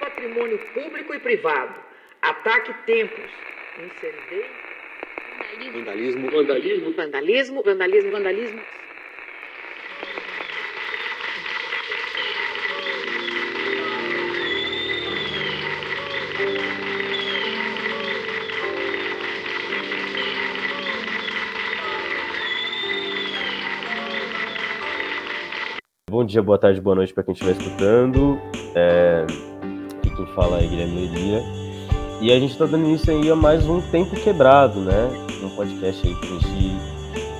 patrimônio público e privado. Ataque templos. Incendeio. Vandalismo. Vandalismo. Vandalismo. Vandalismo. Vandalismo. Bom dia, boa tarde, boa noite para quem estiver escutando. É... Quem fala é Guilherme Leiria. E a gente está dando início aí a mais um Tempo Quebrado, né? Um podcast aí que a gente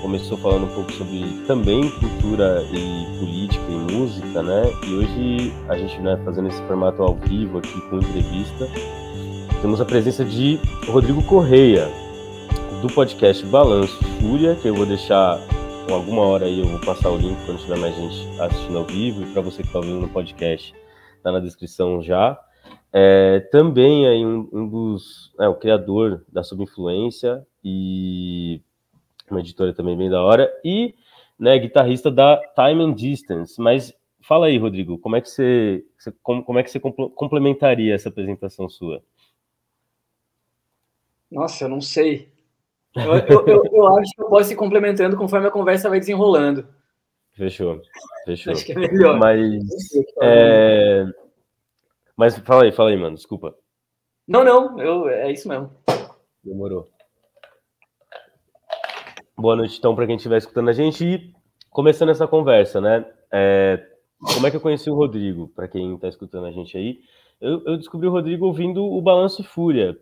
começou falando um pouco sobre também cultura e política e música, né? E hoje a gente né, fazendo esse formato ao vivo aqui com entrevista. Temos a presença de Rodrigo Correia, do podcast Balanço Fúria, que eu vou deixar com alguma hora aí eu vou passar o link quando tiver mais gente assistindo ao vivo e para você que está ouvindo no podcast, está na descrição já. É, também aí um, um dos, é, o criador da Subinfluência e uma editora também bem da hora e, né, guitarrista da Time and Distance. Mas fala aí, Rodrigo, como é que você, você como, como é que você complementaria essa apresentação sua? Nossa, eu não sei. Eu, eu, eu, eu, acho que eu posso ir complementando conforme a conversa vai desenrolando. Fechou, fechou. Acho que é melhor. Mas, é... Mas fala aí, fala aí, mano, desculpa. Não, não, eu, é isso mesmo. Demorou. Boa noite, então, para quem estiver escutando a gente. E começando essa conversa, né? É... Como é que eu conheci o Rodrigo? Para quem está escutando a gente aí, eu, eu, descobri o Rodrigo ouvindo o Balanço e Fúria.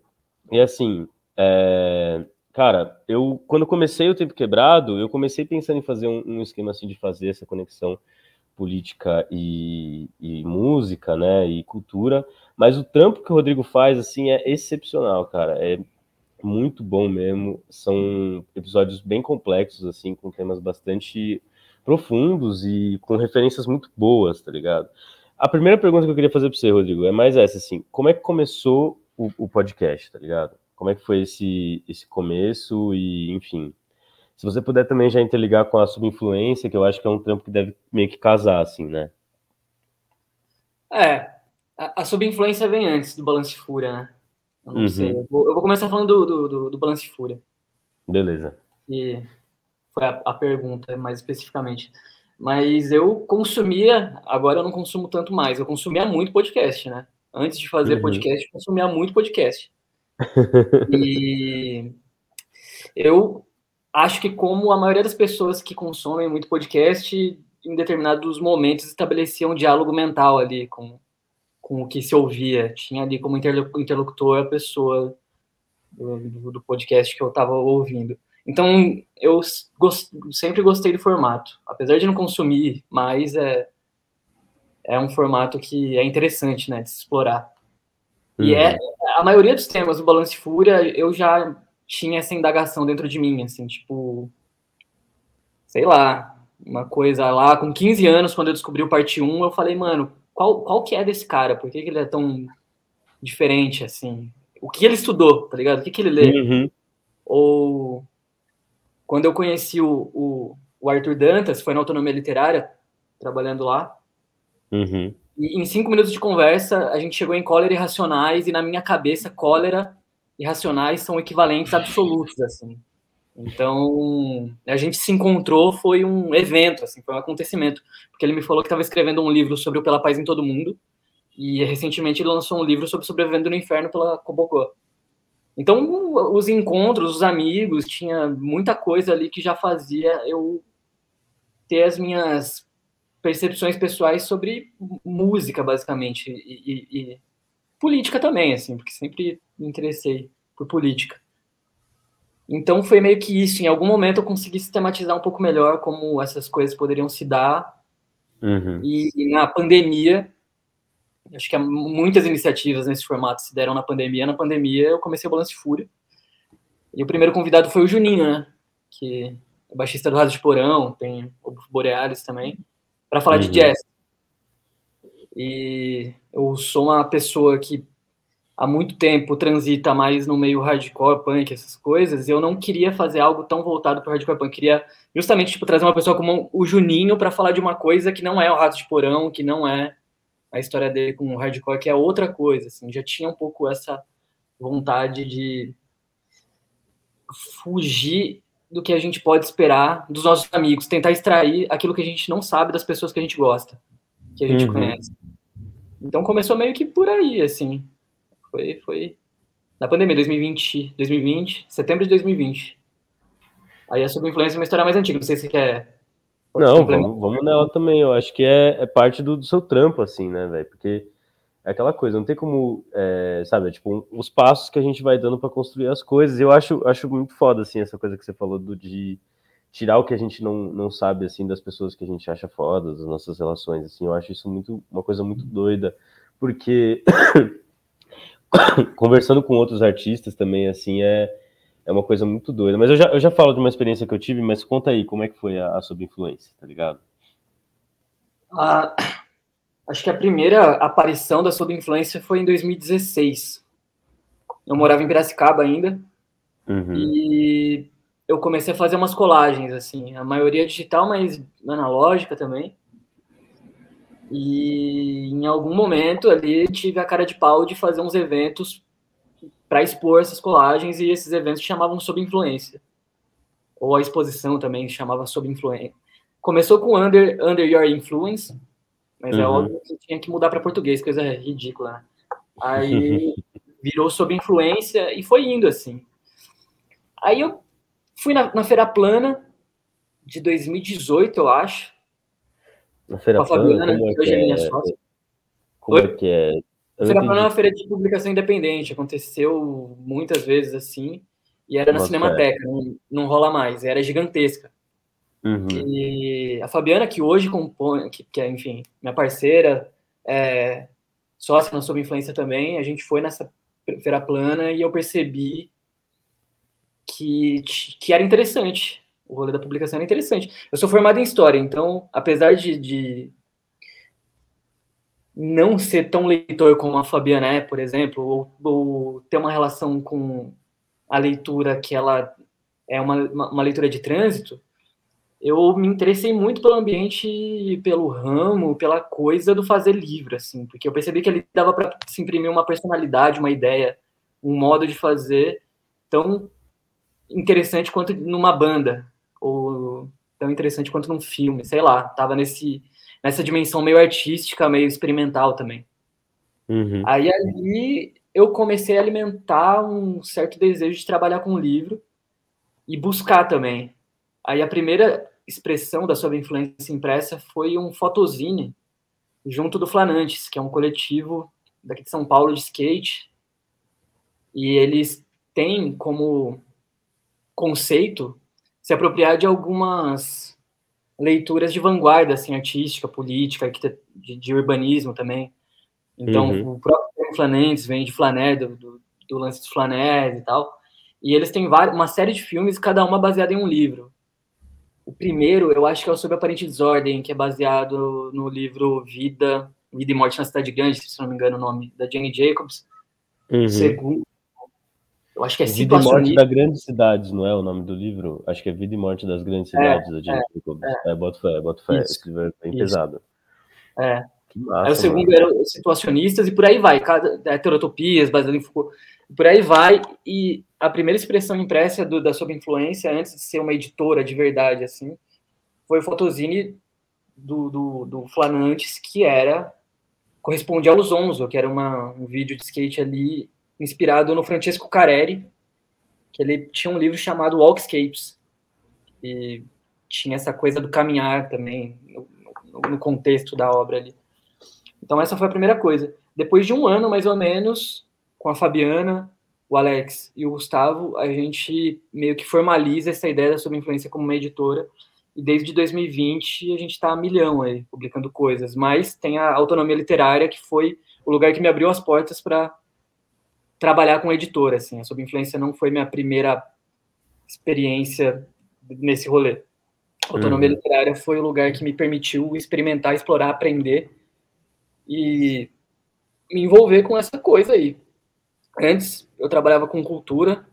E assim, é... Cara, eu quando comecei o Tempo Quebrado, eu comecei pensando em fazer um, um esquema assim de fazer essa conexão política e, e, música, né, e cultura, mas o trampo que o Rodrigo faz, assim, é excepcional, cara, é muito bom mesmo, são episódios bem complexos, assim, com temas bastante profundos e com referências muito boas, tá ligado? A primeira pergunta que eu queria fazer para você, Rodrigo, é mais essa, assim, como é que começou o, o podcast, tá ligado? Como é que foi esse, esse começo e, enfim, se você puder também já interligar com a subinfluência, que eu acho que é um trampo que deve meio que casar, assim, né? É, a, a subinfluência vem antes do Balance Fúria, né? Eu não uhum. sei. Eu vou, eu vou, começar falando do, do, do, do Balance Fúria. Beleza. E foi a, a pergunta, mais especificamente. Mas eu consumia, agora eu não consumo tanto mais, eu consumia muito podcast, né? Antes de fazer uhum. podcast, eu consumia muito podcast. e eu acho que como a maioria das pessoas que consomem muito podcast, em determinados momentos estabelecia um diálogo mental ali com, com o que se ouvia. Tinha ali como interlocutor a pessoa do, do podcast que eu estava ouvindo. Então, eu gost, sempre gostei do formato. Apesar de não consumir mais, é, é um formato que é interessante, né, de se explorar. E é, uhum. a maioria dos temas do Balance Fúria, eu já tinha essa indagação dentro de mim, assim, tipo, sei lá, uma coisa lá, com 15 anos, quando eu descobri o parte 1, eu falei, mano, qual, qual que é desse cara? Por que, que ele é tão diferente, assim? O que ele estudou, tá ligado? O que, que ele lê? Uhum. Ou quando eu conheci o, o, o, Arthur Dantas, foi na Autonomia Literária, trabalhando lá, uhum. E em cinco minutos de conversa, a gente chegou em cólera e racionais, e na minha cabeça, cólera e racionais são equivalentes absolutos, assim. Então, a gente se encontrou, foi um evento, assim, foi um acontecimento. Porque ele me falou que estava escrevendo um livro sobre o Pela Paz em Todo Mundo, e recentemente ele lançou um livro sobre Sobrevivendo no Inferno pela Cobocó. Então, os encontros, os amigos, tinha muita coisa ali que já fazia eu ter as minhas percepções pessoais sobre música, basicamente, e, e, política também, assim, porque sempre me interessei por política. Então foi meio que isso. Em algum momento eu consegui sistematizar um pouco melhor como essas coisas poderiam se dar. Uhum. E, e na pandemia, acho que muitas iniciativas nesse formato se deram na pandemia. Na pandemia eu comecei o Balance Fúria. E o primeiro convidado foi o Juninho, né? Que é baixista do Rádio de Porão, tem o Borealis também para falar uhum. de jazz. E eu sou uma pessoa que há muito tempo transita mais no meio hardcore, punk, essas coisas, eu não queria fazer algo tão voltado para hardcore punk. Queria justamente tipo, trazer uma pessoa como o Juninho para falar de uma coisa que não é o Rato de Porão, que não é a história dele com o hardcore, que é outra coisa, assim, já tinha um pouco essa vontade de fugir do que a gente pode esperar dos nossos amigos, tentar extrair aquilo que a gente não sabe das pessoas que a gente gosta, que a gente uhum. conhece. Então começou meio que por aí, assim. Foi, foi na pandemia, 2020, 2020, setembro de 2020. Aí a Sob Influência é uma história mais antiga, não sei se você quer não, vamos, vamos nela também. Eu acho que é, é parte do, do seu trampo, assim, né, velho? Porque é aquela coisa, não tem como, é, sabe, é tipo, um, os passos que a gente vai dando para construir as coisas. Eu acho, acho muito foda, assim, essa coisa que você falou do, de tirar o que a gente não, não sabe, assim, das pessoas que a gente acha foda, das nossas relações, assim. Eu acho isso muito, uma coisa muito doida, porque conversando com outros artistas também, assim, é é uma coisa muito doida. Mas eu já, eu já falo de uma experiência que eu tive, mas conta aí, como é que foi a, a Sob Influência, tá ligado? Ah, acho que a primeira aparição da Sob Influência foi em 2016. Eu morava em Piracicaba ainda, uhum. e eu comecei a fazer umas colagens, assim, a maioria digital, mas analógica também. E em algum momento ali tive a cara de pau de fazer uns eventos para expor essas colagens e esses eventos chamavam sob influência. Ou a exposição também chamava sob influência. Começou com Under, Under Your Influence, mas é uhum. é óbvio que tinha que mudar para português, coisa ridícula. Né? Aí virou sob influência e foi indo assim. Aí eu fui na, na Feira Plana de 2018, eu acho. Na Feira Plana, como é que é? Como é que é? Feira Plana é uma feira de publicação independente, aconteceu muitas vezes assim, e era na Nossa, Cinemateca, é. não, não rola mais, era gigantesca. Uhum. E a Fabiana, que hoje compõe, que, que é, enfim, minha parceira, é, sócia na Sob Influência também, a gente foi nessa feira plana e eu percebi que, que era interessante. O rolê da publicação era interessante. Eu sou formado em História, então, apesar de, de não ser tão leitor como a Fabiana é, por exemplo, ou, ou, ter uma relação com a leitura que ela é uma, uma, leitura de trânsito, eu me interessei muito pelo ambiente, pelo ramo, pela coisa do fazer livro, assim, porque eu percebi que ele dava para se imprimir uma personalidade, uma ideia, um modo de fazer tão interessante quanto numa banda, ou tão interessante quanto num filme, sei lá, tava nesse nessa dimensão meio artística, meio experimental também. Uhum. Aí ali eu comecei a alimentar um certo desejo de trabalhar com o livro e buscar também. Aí a primeira expressão da sua influência impressa foi um fotozine junto do Flanantes, que é um coletivo daqui de São Paulo de skate. E eles têm como conceito se apropriar de algumas leituras de vanguarda, assim, artística, política, de, de urbanismo também. Então, uhum. o próprio Flanentes vem de Flaner, do, do, do lance dos Flaner e tal. E eles têm várias, uma série de filmes, cada uma baseada em um livro. O primeiro, eu acho que é o Sobre Aparente Desordem, que é baseado no livro Vida, Vida e Morte na Cidade Grande, se não me engano o nome, da Jane Jacobs. Uhum. Segundo, eu acho que é Vida e Morte da Grandes Cidades, não é o nome do livro? Acho que é Vida e Morte das Grandes é, Cidades, é, da James é, é. bota fé, esse livro é bem Isso. pesado. É. Massa, Aí o segundo mano. era Situacionistas, e por aí vai, cada, heterotopias, baseado em Foucault, por aí vai, e a primeira expressão impressa do, da sua influência, antes de ser uma editora de verdade, assim, foi o fotozine do, do, do Flanantes, que era, correspondia ao Zonzo, que era uma, um vídeo de skate ali inspirado no Francesco Careri, que ele tinha um livro chamado Walkscapes, e tinha essa coisa do caminhar também, no, no contexto da obra ali. Então essa foi a primeira coisa. Depois de um ano, mais ou menos, com a Fabiana, o Alex e o Gustavo, a gente meio que formaliza essa ideia da sua influência como uma editora. E desde 2020 a gente está a milhão aí, publicando coisas. Mas tem a autonomia literária, que foi o lugar que me abriu as portas para trabalhar com editora, assim. A Sob Influência não foi minha primeira experiência nesse rolê. A autonomia uhum. literária foi o lugar que me permitiu experimentar, explorar, aprender e me envolver com essa coisa aí. Antes, eu trabalhava com cultura,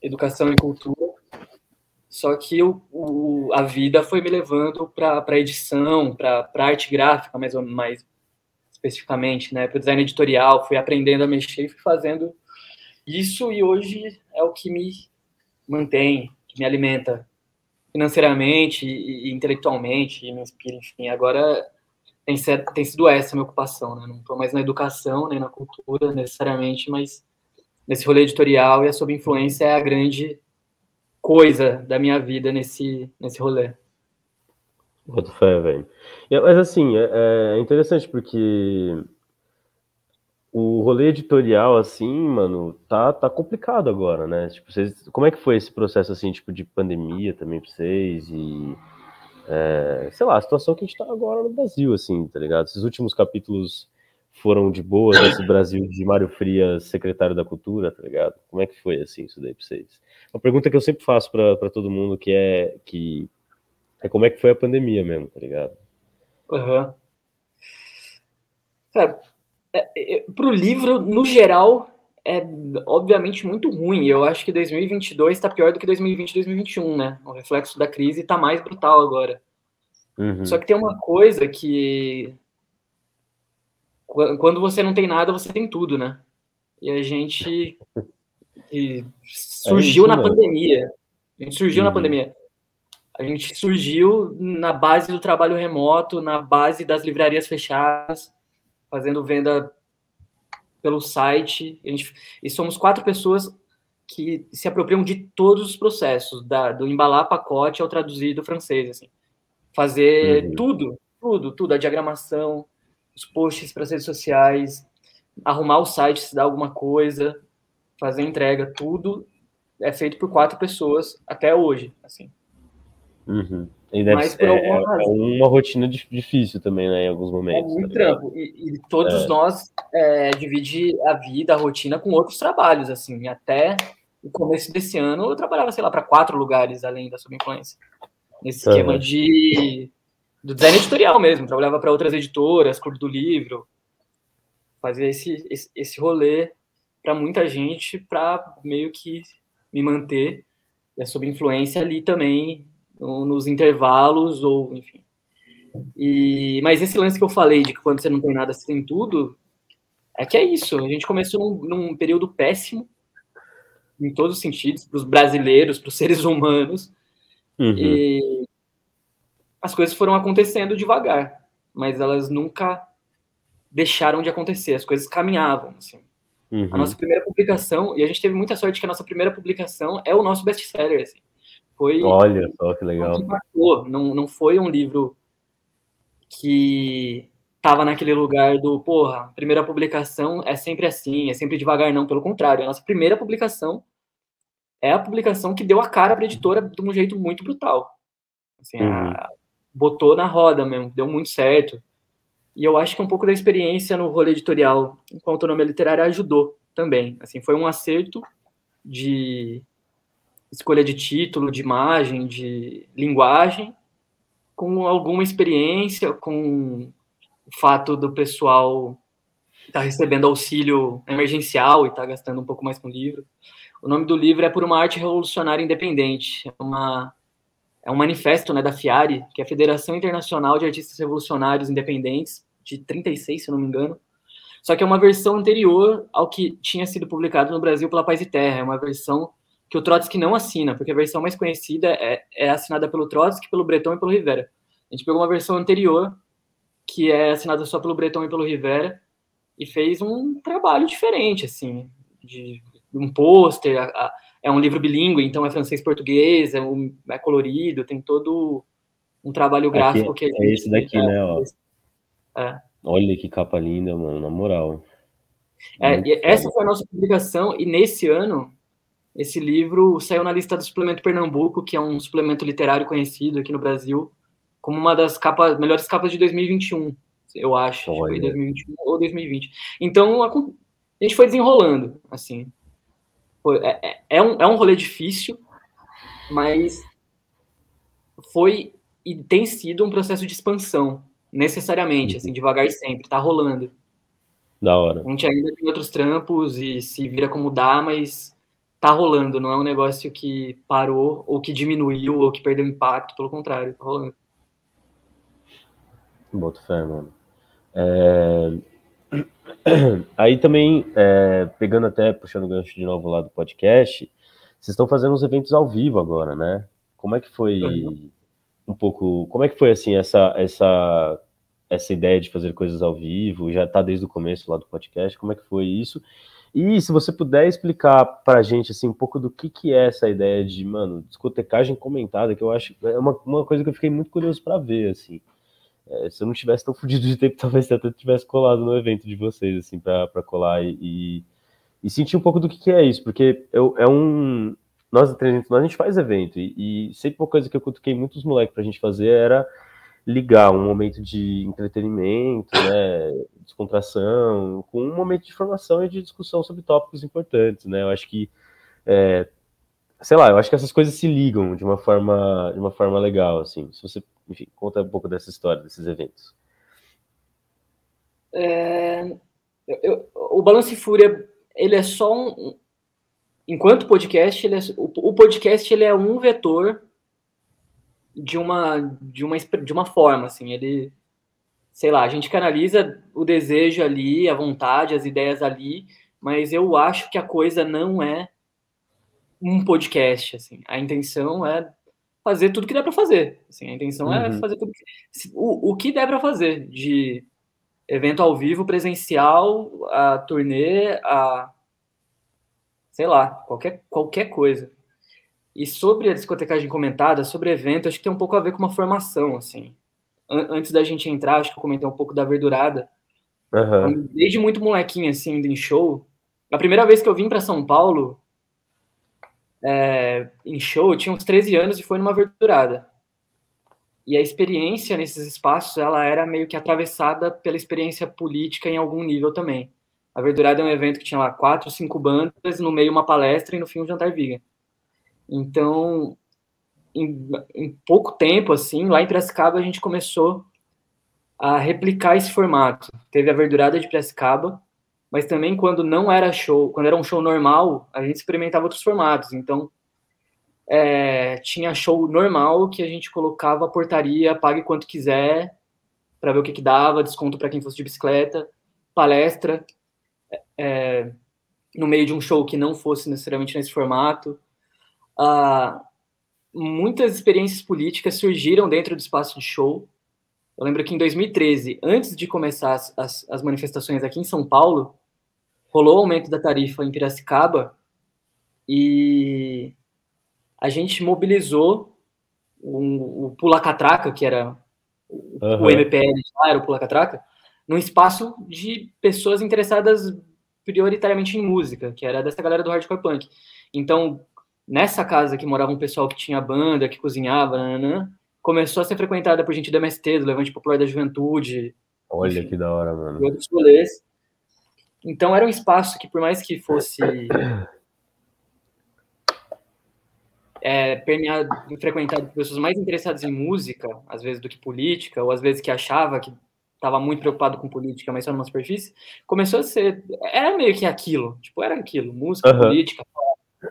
educação e cultura, só que o, o a vida foi me levando para edição, para arte gráfica, mais, mais, especificamente, né? Para o design editorial, fui aprendendo a mexer e fui fazendo isso e hoje é o que me mantém, que me alimenta financeiramente e, e intelectualmente, e me inspira, enfim. Agora tem, ser, tem sido essa a minha ocupação, né? Não estou mais na educação nem na cultura necessariamente, mas nesse rolê editorial e a sob influência é a grande coisa da minha vida nesse, nesse rolê. Boto fé, velho. Mas assim, é, é, interessante porque o rolê editorial, assim, mano, tá, tá complicado agora, né? Tipo, vocês, como é que foi esse processo, assim, tipo, de pandemia também pra vocês e, é, sei lá, a situação que a gente tá agora no Brasil, assim, tá ligado? Esses últimos capítulos foram de boa nesse Brasil de Mário Frias, secretário da Cultura, tá ligado? Como é que foi, assim, isso daí pra vocês? Uma pergunta que eu sempre faço para todo mundo, que é que é como é que foi a pandemia mesmo, tá ligado? Uhum. Cara, é, é, pro livro, no geral, é obviamente muito ruim. Eu acho que 2022 está pior do que 2020 e 2021, né? O reflexo da crise está mais brutal agora. Uhum. Só que tem uma coisa que quando você não tem nada, você tem tudo, né? E a gente e surgiu é na pandemia. A gente surgiu uhum. na pandemia. A gente surgiu na base do trabalho remoto, na base das livrarias fechadas, fazendo venda pelo site. Gente, e somos quatro pessoas que se apropriam de todos os processos, da, do embalar pacote ao traduzir do francês, assim. Fazer uhum. tudo, tudo, tudo, a diagramação, os posts para as redes sociais, arrumar o site se dá alguma coisa, fazer entrega, tudo é feito por quatro pessoas até hoje, assim. Uhum. E deve Mas, ser, é, é, uma rotina difícil também, né, em alguns momentos. É muito tá trampo. E, e, todos é. nós é, dividimos a vida, a rotina com outros trabalhos, assim. Até o começo desse ano, eu trabalhava, sei lá, para quatro lugares além da influência Nesse esquema uhum. de do design editorial mesmo. Trabalhava para outras editoras, Clube do Livro. Fazia esse, esse, esse rolê para muita gente, para meio que me manter é sob influência ali também nos intervalos ou enfim. E mas esse lance que eu falei de que quando você não tem nada você tem tudo é que é isso. A gente começou num, num período péssimo em todos os sentidos para os brasileiros, para os seres humanos. Uhum. E as coisas foram acontecendo devagar, mas elas nunca deixaram de acontecer. As coisas caminhavam. Assim. Uhum. A nossa primeira publicação, e a gente teve muita sorte que a nossa primeira publicação é o nosso best-seller, assim. Foi, Olha só que legal. Não, não foi um livro que tava naquele lugar do, porra, primeira publicação é sempre assim, é sempre devagar, não. Pelo contrário, a nossa primeira publicação é a publicação que deu a cara para a editora de um jeito muito brutal. Assim, uhum. a, botou na roda mesmo, deu muito certo. E eu acho que um pouco da experiência no rolê editorial com autonomia literária ajudou também. Assim, foi um acerto de escolha de título, de imagem, de linguagem, com alguma experiência, com o fato do pessoal estar tá recebendo auxílio emergencial e estar tá gastando um pouco mais com o livro. O nome do livro é Por uma Arte Revolucionária Independente. É uma é um manifesto né, da FIARE, que é a Federação Internacional de Artistas Revolucionários Independentes, de 36, se não me engano. Só que é uma versão anterior ao que tinha sido publicado no Brasil pela Paz e Terra. É uma versão que o Trotsky não assina, porque a versão mais conhecida é, é assinada pelo Trotsky, pelo Breton e pelo Rivera. A gente pegou uma versão anterior, que é assinada só pelo Breton e pelo Rivera, e fez um trabalho diferente, assim, de, de um pôster, é um livro bilíngue, então é francês-português, é, um, é, colorido, tem todo um trabalho gráfico Aqui, que é esse daqui, né? Ó. É. Olha que capa linda, mano, na moral. É, essa foi a nossa publicação, e nesse ano, esse livro saiu na lista do Suplemento Pernambuco, que é um suplemento literário conhecido aqui no Brasil, como uma das capas, melhores capas de 2021, eu acho. Foi 2021 ou 2020. Então, a, a gente foi desenrolando, assim. É, é, é, um, é um rolê difícil, mas foi e tem sido um processo de expansão, necessariamente, assim, devagar e sempre, tá rolando. Da hora. A gente ainda tem outros trampos e se vira como dá, mas tá rolando, não é um negócio que parou, ou que diminuiu, ou que perdeu impacto, pelo contrário, tá rolando. Boto fé, mano. É... Aí também, é, pegando até, puxando o gancho de novo lá do podcast, vocês estão fazendo uns eventos ao vivo agora, né? Como é que foi um pouco, como é que foi assim essa essa essa ideia de fazer coisas ao vivo? Já tá desde o começo lá do podcast, como é que foi isso? E se você puder explicar pra gente assim um pouco do que que é essa ideia de, mano, discotecagem comentada, que eu acho é uma, uma coisa que eu fiquei muito curioso para ver assim. É, se eu não tivesse tão fudido de tempo, talvez até tivesse colado no evento de vocês, assim, para colar e, e, e, sentir um pouco do que, que é isso, porque eu, é um. Nós, nós, a gente faz evento, e, e sempre uma coisa que eu cutuquei muitos moleques pra gente fazer era ligar um momento de entretenimento, né, descontração, com um momento de formação e de discussão sobre tópicos importantes, né? Eu acho que é, sei lá, eu acho que essas coisas se ligam de uma forma, de uma forma legal, assim. Se você, enfim, conta um pouco dessa história, desses eventos. É, eu, o Balance Fúria, ele é só um, enquanto podcast, ele é, o, o, podcast ele é um vetor de uma de uma de uma forma, assim, ele sei lá, a gente canaliza o desejo ali, a vontade, as ideias ali, mas eu acho que a coisa não é um podcast, assim. A intenção é fazer tudo que dá para fazer. Assim, a intenção é uhum. é fazer tudo que, o, o que der para fazer de evento ao vivo, presencial, a turnê, a sei lá, qualquer qualquer coisa. E sobre a discotecagem comentada, sobre evento, acho que tem um pouco a ver com uma formação, assim. Antes da gente entrar, acho que eu comentei um pouco da verdurada. Uhum. Desde muito molequinho, assim, indo em show. A primeira vez que eu vim para São Paulo, é, em show, eu tinha uns 13 anos e foi numa verdurada. E a experiência nesses espaços, ela era meio que atravessada pela experiência política em algum nível também. A verdurada é um evento que tinha lá quatro, cinco bandas, no meio uma palestra e no fim um jantar vegan. Então, em, em pouco tempo, assim, lá em Piracicaba a gente começou a replicar esse formato. Teve a verdurada de Piracicaba, mas também quando não era show, quando era um show normal, a gente experimentava outros formatos. Então, é, tinha show normal que a gente colocava a portaria, pague quanto quiser, para ver o que, que dava, desconto para quem fosse de bicicleta, palestra, é, no meio de um show que não fosse necessariamente nesse formato. Ah, muitas experiências políticas surgiram dentro do espaço de show. Eu lembro que em 2013, antes de começar as, as, as manifestações aqui em São Paulo, rolou o aumento da tarifa em Piracicaba e a gente mobilizou o, o Pula Catraca, que era o, uhum. o MPL, era o Pula Catraca, num espaço de pessoas interessadas prioritariamente em música, que era dessa galera do hardcore punk. Então, nessa casa que morava um pessoal que tinha banda, que cozinhava, nananã, começou a ser frequentada por gente do MST, do Levante Popular da Juventude. Olha enfim, que da hora, mano. Outros rolês. Então era um espaço que, por mais que fosse é, permeado frequentado por pessoas mais interessadas em música, às vezes do que política, ou às vezes que achava que estava muito preocupado com política, mas só numa superfície, começou a ser. Era meio que aquilo. Tipo, era aquilo. Música, uhum. política,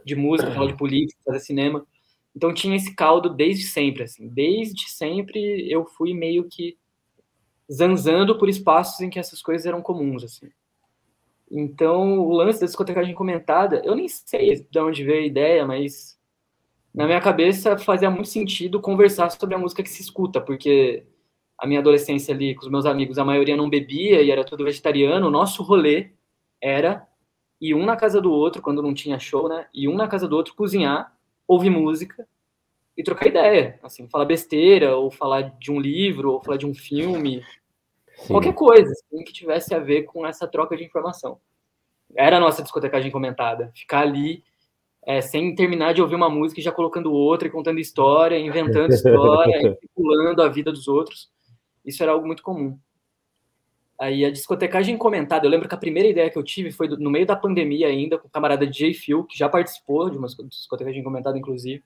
de música, falar de política, fazer cinema. Então tinha esse caldo desde sempre, assim. Desde sempre eu fui meio que zanzando por espaços em que essas coisas eram comuns, assim. Então, o lance da discotecagem comentada, eu nem sei de onde veio a ideia, mas na minha cabeça fazia muito sentido conversar sobre a música que se escuta, porque a minha adolescência ali com os meus amigos, a maioria não bebia e era tudo vegetariano. O nosso rolê era ir um na casa do outro, quando não tinha show, né? E um na casa do outro cozinhar, ouvir música e trocar ideia, assim, falar besteira, ou falar de um livro, ou falar de um filme, Sim. Qualquer coisa assim, que tivesse a ver com essa troca de informação. Era a nossa discotecagem comentada. Ficar ali é, sem terminar de ouvir uma música e já colocando outra, e contando história, inventando história, circulando a vida dos outros. Isso era algo muito comum. Aí a discotecagem comentada, eu lembro que a primeira ideia que eu tive foi no meio da pandemia ainda, com o camarada DJ Phil, que já participou de uma discotecagem comentada, inclusive,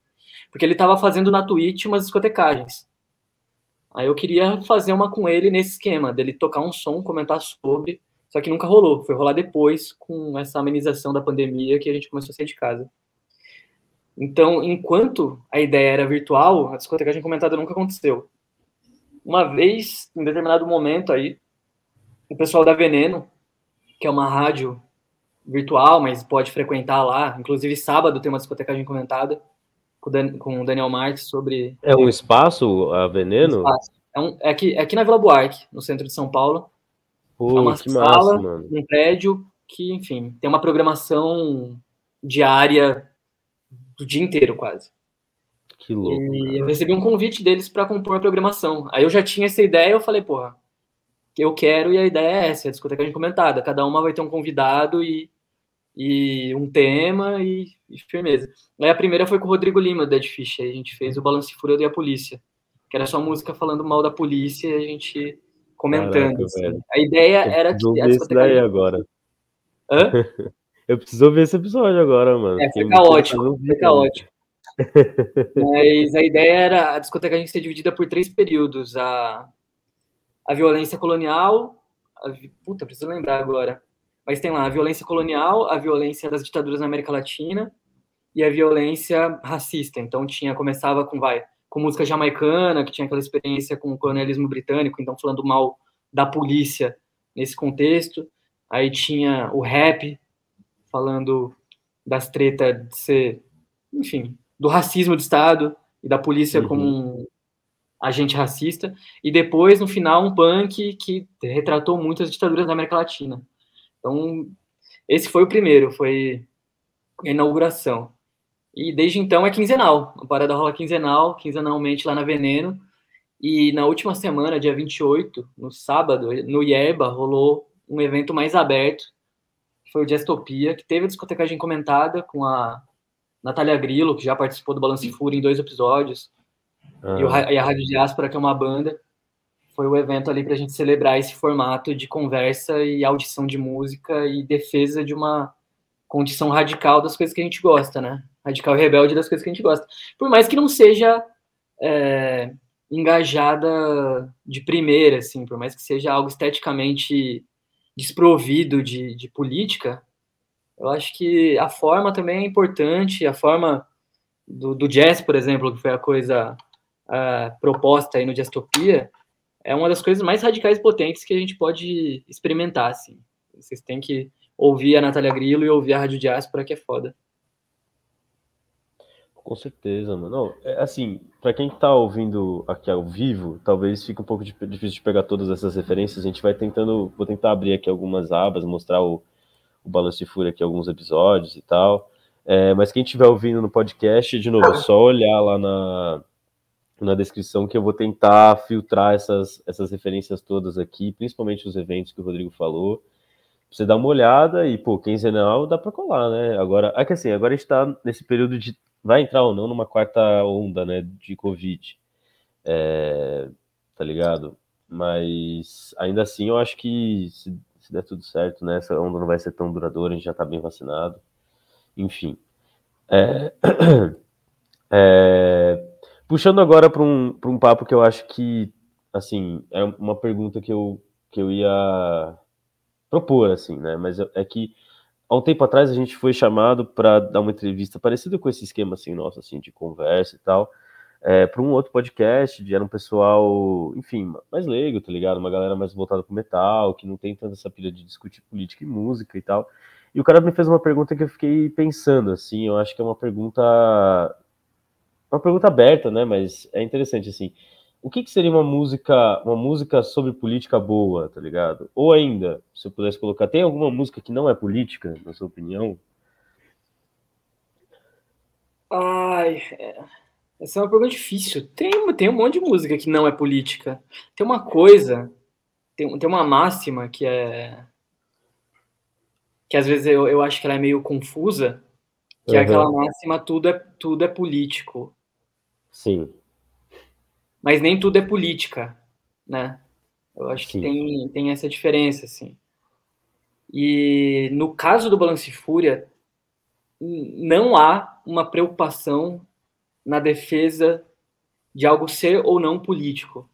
porque ele estava fazendo na Twitch umas discotecagens. Aí eu queria fazer uma com ele nesse esquema, dele tocar um som, comentar sobre, só que nunca rolou. Foi rolar depois, com essa amenização da pandemia, que a gente começou a sair de casa. Então, enquanto a ideia era virtual, a discotecagem comentada nunca aconteceu. Uma vez, em determinado momento aí, o pessoal da Veneno que é uma rádio virtual, mas pode frequentar lá. Inclusive, sábado tem uma discotecagem comentada com o, Dan, com o Daniel Marques sobre. É um espaço a veneno? Um espaço. É, um, é, aqui, é aqui na Vila Buarque, no centro de São Paulo. Pô, é uma sala, massa, um prédio que, enfim, tem uma programação diária do dia inteiro, quase. Que louco. E cara. eu recebi um convite deles para compor a programação. Aí eu já tinha essa ideia, eu falei, porra, eu quero e a ideia é essa, é a discoteca comentada. Cada uma vai ter um convidado e, e um tema e, e firmeza. Aí a primeira foi com o Rodrigo Lima, Dead Fish. Aí a gente fez o Balance Fúria e a Polícia, que era só música falando mal da polícia e a gente comentando. Caraca, assim. A ideia era que. A discoteca daí agora. Hã? eu preciso ver esse episódio agora, mano. É, foi caótico. Foi caótico. Mas a ideia era a discoteca a gente ser dividida por três períodos. A, a violência colonial. A, puta, preciso lembrar agora. Mas tem lá a violência colonial, a violência das ditaduras na América Latina e a violência racista. Então tinha começava com vai com música jamaicana, que tinha aquela experiência com o colonialismo britânico, então falando mal da polícia nesse contexto. Aí tinha o rap falando das tretas de ser, enfim, do racismo do Estado e da polícia uhum. como um agente racista, e depois, no final, um punk que retratou muitas ditaduras da América Latina. Então, esse foi o primeiro, foi a inauguração. E desde então é quinzenal, a parada rola quinzenal, quinzenalmente lá na Veneno, e na última semana, dia 28, no sábado, no Yerba, rolou um evento mais aberto, que foi o Diastopia, que teve a discotecagem comentada com a Natália Grillo, que já participou do Balance Fúria em dois episódios, ah. e, e, a Rádio Diáspora, que é uma banda. Foi o evento ali para a gente celebrar esse formato de conversa e audição de música e defesa de uma condição radical das coisas que a gente gosta, né? Radical e rebelde das coisas que a gente gosta. Por mais que não seja é, engajada de primeira, assim, por mais que seja algo esteticamente desprovido de, de política, eu acho que a forma também é importante, a forma do, do jazz, por exemplo, que foi a coisa uh, proposta aí no Jazztopia, é uma das coisas mais radicais e potentes que a gente pode experimentar, assim. Vocês têm que ouvir a Natália Grillo e ouvir a Rádio Diáspora, que é foda. Com certeza, mano. Não, é, assim, para quem tá ouvindo aqui ao vivo, talvez fique um pouco difícil de pegar todas essas referências. A gente vai tentando, vou tentar abrir aqui algumas abas, mostrar o, o Balanço de Fúria aqui, alguns episódios e tal. É, mas quem estiver ouvindo no podcast, de novo, é só olhar lá na, na descrição que eu vou tentar filtrar essas, essas referências todas aqui, principalmente os eventos que o Rodrigo falou. Você dá uma olhada e, pô, quinzenal dá para colar, né? Agora, é que assim, agora a gente tá nesse período de. Vai entrar ou não numa quarta onda, né, de Covid. É, tá ligado? Mas ainda assim, eu acho que se se der tudo certo, né? Essa onda não vai ser tão duradoura, a gente já está bem vacinado. Enfim. É... É... Puxando agora para um, um papo que eu acho que, assim, é uma pergunta que eu, que eu ia propor, assim, né? Mas é que há um tempo atrás a gente foi chamado para dar uma entrevista parecida com esse esquema, assim, nosso, assim, de conversa e tal é, para um outro podcast, de, era um pessoal, enfim, mais leigo, tá ligado? Uma galera mais voltada pro metal, que não tem tanta essa pilha de discutir política e música e tal. E o cara me fez uma pergunta que eu fiquei pensando, assim, eu acho que é uma pergunta. Uma pergunta aberta, né? Mas é interessante, assim. O que, que seria uma música, uma música sobre política boa, tá ligado? Ou ainda, se eu pudesse colocar, tem alguma música que não é política, na sua opinião? Ai, é essa é uma pergunta difícil. Tem, tem um monte de música que não é política. Tem uma coisa, tem, tem uma máxima que é. que às vezes eu, eu acho que ela é meio confusa, que uhum. é aquela máxima: tudo é, tudo é político. Sim. Mas nem tudo é política, né? Eu acho Sim. que tem, tem essa diferença, assim. E no caso do Balance Fúria, não há uma preocupação na defesa de algo ser ou não político.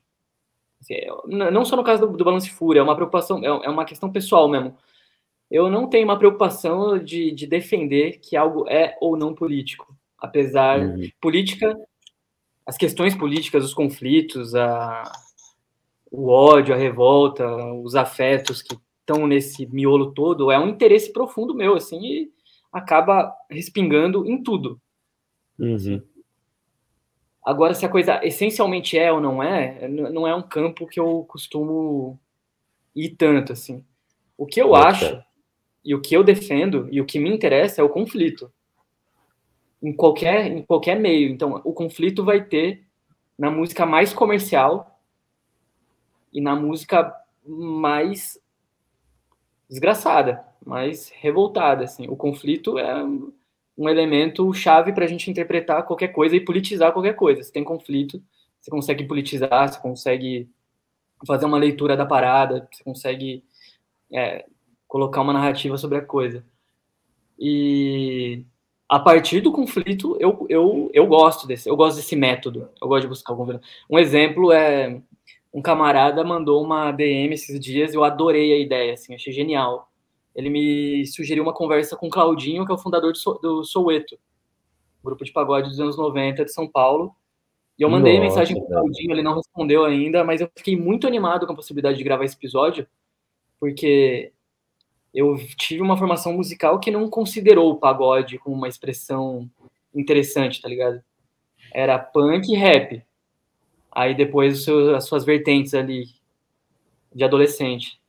Assim, não só no caso do, do Balance Fúria, é uma preocupação, é, é uma questão pessoal mesmo. Eu não tenho uma preocupação de, de defender que algo é ou não político, apesar uhum. política, as questões políticas, os conflitos, a, o ódio, a revolta, os afetos que estão nesse miolo todo, é um interesse profundo meu, assim, e acaba respingando em tudo. Uhum. Agora, se a coisa essencialmente é ou não é, não é um campo que eu costumo ir tanto, assim. O que eu Nossa. acho, e o que eu defendo, e o que me interessa é o conflito. Em qualquer, em qualquer meio. Então, o conflito vai ter na música mais comercial e na música mais desgraçada, mais revoltada, assim. O conflito é um elemento chave para a gente interpretar qualquer coisa e politizar qualquer coisa. Se tem conflito, você consegue politizar, você consegue fazer uma leitura da parada, você consegue é, colocar uma narrativa sobre a coisa. E a partir do conflito, eu, eu, eu gosto desse, eu gosto desse método. Eu gosto de buscar o conflito. Um exemplo é um camarada mandou uma DM esses dias, eu adorei a ideia, assim, achei genial. Ele me sugeriu uma conversa com o Claudinho, que é o fundador do, so, do Soueto, grupo de pagode dos anos 90 de São Paulo. E eu mandei Nossa, mensagem pro Claudinho, ele não respondeu ainda, mas eu fiquei muito animado com a possibilidade de gravar esse episódio, porque eu tive uma formação musical que não considerou o pagode como uma expressão interessante, tá ligado? Era punk e rap. Aí depois as suas vertentes ali de adolescente.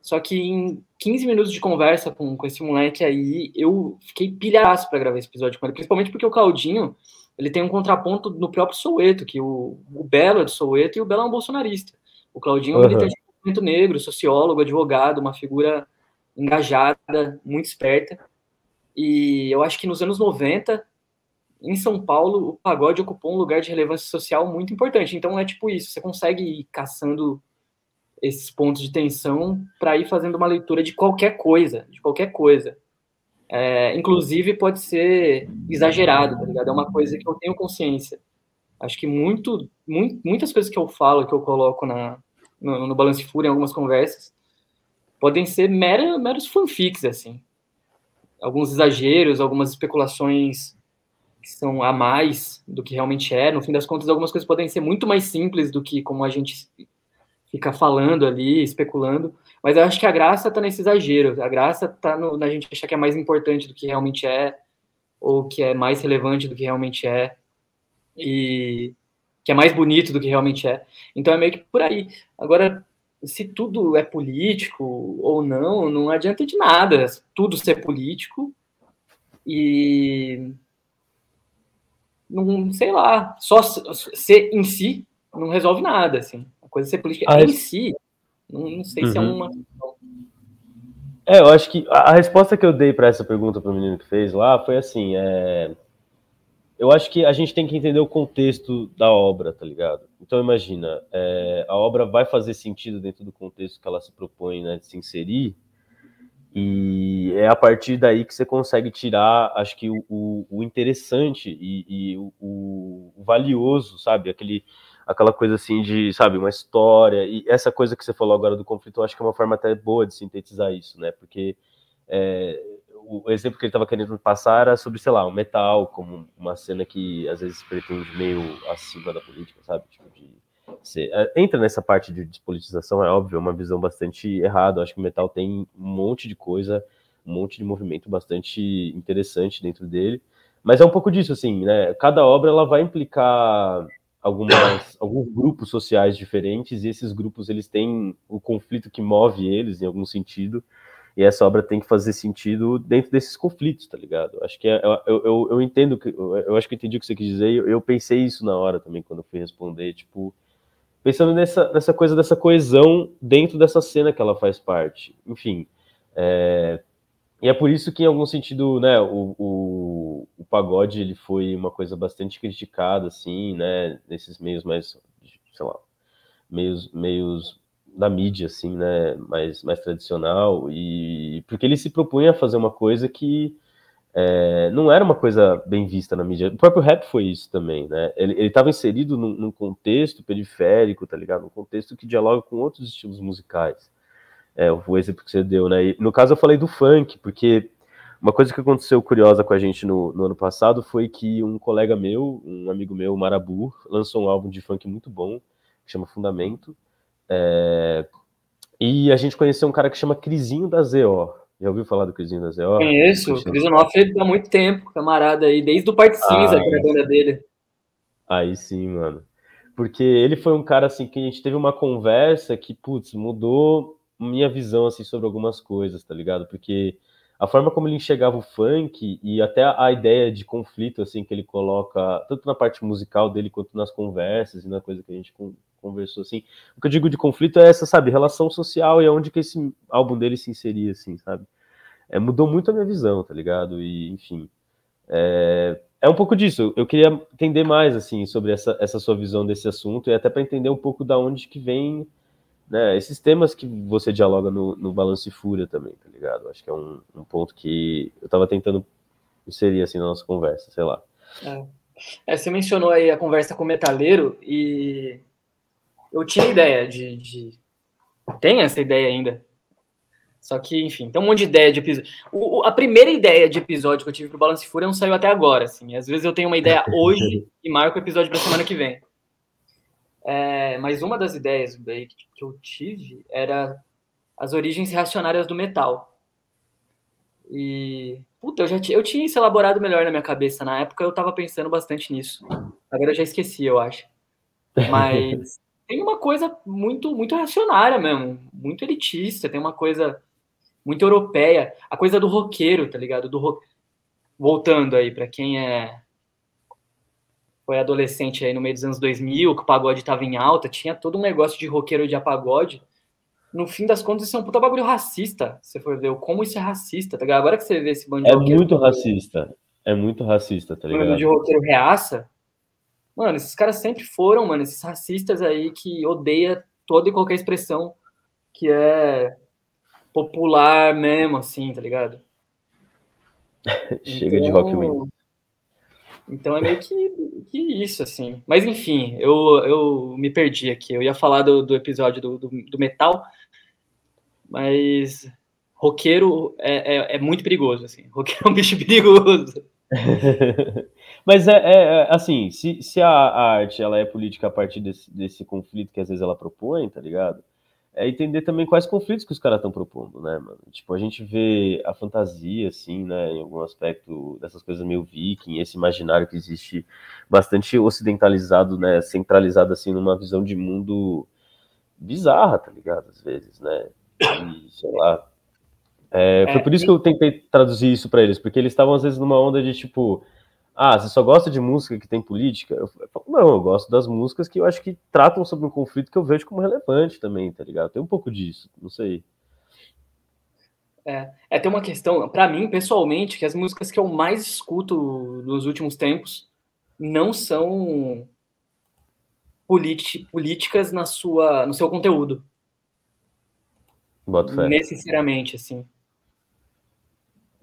Só que em 15 minutos de conversa com, com esse moleque aí, eu fiquei pilhaço para gravar esse episódio com ele, principalmente porque o Claudinho, ele tem um contraponto no próprio Soueto, que o, o Belo é de Soueto e o Belo é um bolsonarista. O Claudinho é um Uhum. militante do movimento negro, sociólogo, advogado, uma figura engajada, muito esperta. E eu acho que nos anos 90, em São Paulo, o pagode ocupou um lugar de relevância social muito importante. Então é tipo isso, você consegue ir caçando esses pontos de tensão para ir fazendo uma leitura de qualquer coisa, de qualquer coisa. É, inclusive pode ser exagerado, tá ligado? É uma coisa que eu tenho consciência. Acho que muito, muito muitas coisas que eu falo, que eu coloco na, no, no Balance Fúria, em algumas conversas, podem ser mera, meros fanfics, assim. Alguns exageros, algumas especulações que são a mais do que realmente é. No fim das contas, algumas coisas podem ser muito mais simples do que como a gente fica falando ali, especulando. Mas eu acho que a graça está nesse exagero. A graça está na gente achar que é mais importante do que realmente é, ou que é mais relevante do que realmente é, e que é mais bonito do que realmente é. Então é meio que por aí. Agora, se tudo é político ou não, não adianta de nada tudo ser político e não sei lá, só ser em si não resolve nada, assim. A coisa ser política Ah, em si, não, não sei se é Uhum. uma É, eu acho que a, a resposta que eu dei para essa pergunta para o menino que fez lá foi assim: é, eu acho que a gente tem que entender o contexto da obra, tá ligado? Então imagina, é, a obra vai fazer sentido dentro do contexto que ela se propõe né, de se inserir, e é a partir daí que você consegue tirar, acho que o, o- interessante e, e o, o valioso, sabe? Aquele, aquela coisa assim de, sabe, uma história. E essa coisa que você falou agora do conflito, eu acho que é uma forma até boa de sintetizar isso, né? Porque é, o exemplo que ele estava querendo passar era sobre, sei lá, o metal, como uma cena que às vezes pretende meio acima da política, sabe? Tipo, de ser- é, entra nessa parte de despolitização, é óbvio, é uma visão bastante errada. Eu acho que o metal tem um monte de coisa, um monte de movimento bastante interessante dentro dele. Mas é um pouco disso, assim, né? Cada obra ela vai implicar algumas, alguns grupos sociais diferentes e esses grupos eles têm o conflito que move eles em algum sentido e essa obra tem que fazer sentido dentro desses conflitos, tá ligado? Acho que é, eu, eu, eu entendo que eu, acho que eu entendi o que você quis dizer. Eu, eu pensei isso na hora também quando eu fui responder, tipo pensando nessa, nessa coisa dessa coesão dentro dessa cena que ela faz parte. Enfim, é, e é por isso que, em algum sentido, né, o, o, o, pagode ele foi uma coisa bastante criticada, assim, né, nesses meios mais, sei lá, meios, meios da mídia, assim, né, mais, mais tradicional, e porque ele se propunha a fazer uma coisa que é, não era uma coisa bem vista na mídia. O próprio rap foi isso também, né? Ele estava inserido num, num, contexto periférico, tá ligado? Num contexto que dialoga com outros estilos musicais. É, o exemplo que você deu, né? E, no caso, eu falei do funk, porque uma coisa que aconteceu curiosa com a gente no, no ano passado foi que um colega meu, um amigo meu, Marabu, lançou um álbum de funk muito bom, que chama Fundamento. É, E a gente conheceu um cara que chama Crisinho da ZO. Já ouviu falar do Crisinho da ZO? Conheço, o Cris Onofre há muito tempo, camarada aí, desde o Parte Cinza, Ah, que a banda dele. Aí sim, mano. Porque ele foi um cara assim que a gente teve uma conversa que, putz, mudou minha visão assim sobre algumas coisas, tá ligado? Porque a forma como ele enxergava o funk e até a ideia de conflito assim que ele coloca, tanto na parte musical dele quanto nas conversas e na coisa que a gente conversou assim. O que eu digo de conflito é essa, sabe, relação social e aonde que esse álbum dele se inseria assim, sabe? É, mudou muito a minha visão, tá ligado? E, enfim, é, é um pouco disso. Eu queria entender mais assim sobre essa, essa sua visão desse assunto e até para entender um pouco da onde que vem né, esses temas que você dialoga no, no Balanço e Fúria também, tá ligado? Acho que é um, um ponto que eu tava tentando inserir assim na nossa conversa, sei lá. É, você mencionou aí a conversa com o metaleiro e eu tinha ideia de, de... Tem essa ideia ainda. Só que, enfim, tem um monte de ideia de episódio. O- o- a primeira ideia de episódio que eu tive pro Balance Fúria não saiu até agora, assim. Às vezes eu tenho uma ideia hoje e marco o episódio pra semana que vem. É, mas uma das ideias daí que que eu tive era as origens reacionárias do metal. E, puta, eu já tinha, eu tinha isso elaborado melhor na minha cabeça. Na época eu tava pensando bastante nisso. Agora eu já esqueci, eu acho. Mas tem uma coisa muito, muito reacionária mesmo, muito elitista, tem uma coisa muito europeia, a coisa do roqueiro, tá ligado? Do ro... Voltando aí, pra quem é foi adolescente aí no meio dos anos 2000, que o pagode tava em alta, tinha todo um negócio de roqueiro de pagode. No fim das contas, isso é um puta bagulho racista. Você for ver como isso é racista, tá ligado? Agora que você vê esse bando de É roqueiro- muito racista. É muito racista, tá bando de ligado? roqueiro reaça. Mano, esses caras sempre foram, mano, esses racistas aí que odeia toda e qualquer expressão que é popular mesmo, assim, tá ligado? Chega de Então- rock win. Então é meio que, que isso, assim. Mas enfim, eu, eu me perdi aqui. Eu ia falar do, do episódio do, do, do metal, mas roqueiro é, é, é muito perigoso, assim. Roqueiro é um bicho perigoso. Mas é, é- é, assim, se, se a, a arte ela é política a partir desse, desse conflito que às vezes ela propõe, tá ligado? É entender também quais conflitos que os caras estão propondo, né, mano? Tipo, a gente vê a fantasia, assim, né, em algum aspecto dessas coisas meio viking, esse imaginário que existe bastante ocidentalizado, né, centralizado, assim, numa visão de mundo bizarra, tá ligado? Às vezes, né? E, sei lá. É, foi É, por isso que eu tentei traduzir isso pra eles, porque eles estavam às vezes numa onda de tipo, ah, você só gosta de música que tem política? Eu falo, não, eu gosto das músicas que eu acho que tratam sobre um conflito que eu vejo como relevante também, tá ligado? Tem um pouco disso, não sei. É, tem uma questão, pra mim, pessoalmente, que as músicas que eu mais escuto nos últimos tempos não são políticas na sua, no seu conteúdo, Boto fé. necessariamente, assim.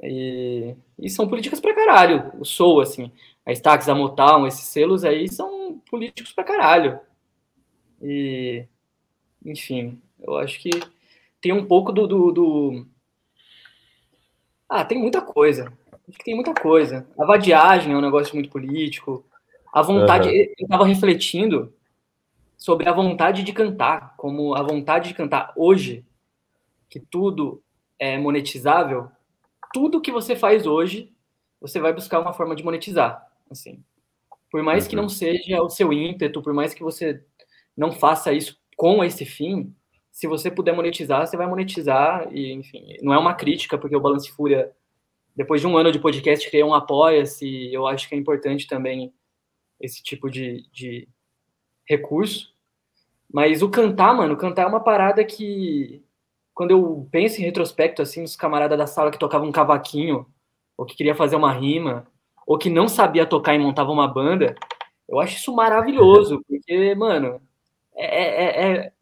E, e são políticas pra caralho. O Soul, assim, a Stax, a Motown, esses selos aí são políticos pra caralho. E, enfim, eu acho que tem um pouco do, do, do- Ah, tem muita coisa. Acho que tem muita coisa. A vadiagem é um negócio muito político. A vontade. Aham. Eu tava refletindo sobre a vontade de cantar, como a vontade de cantar hoje, que tudo é monetizável, tudo que você faz hoje, você vai buscar uma forma de monetizar, assim. Por mais que Uhum. não seja o seu ímpeto, por mais que você não faça isso com esse fim, se você puder monetizar, você vai monetizar e, enfim, não é uma crítica, porque o Balance Fúria, depois de um ano de podcast, criou um apoia-se, eu acho que é importante também esse tipo de, de recurso. Mas o cantar, mano, cantar é uma parada que, quando eu penso em retrospecto, assim, os camaradas da sala que tocavam um cavaquinho, ou que queria fazer uma rima, ou que não sabia tocar e montava uma banda, eu acho isso maravilhoso, porque, mano, é, é, é,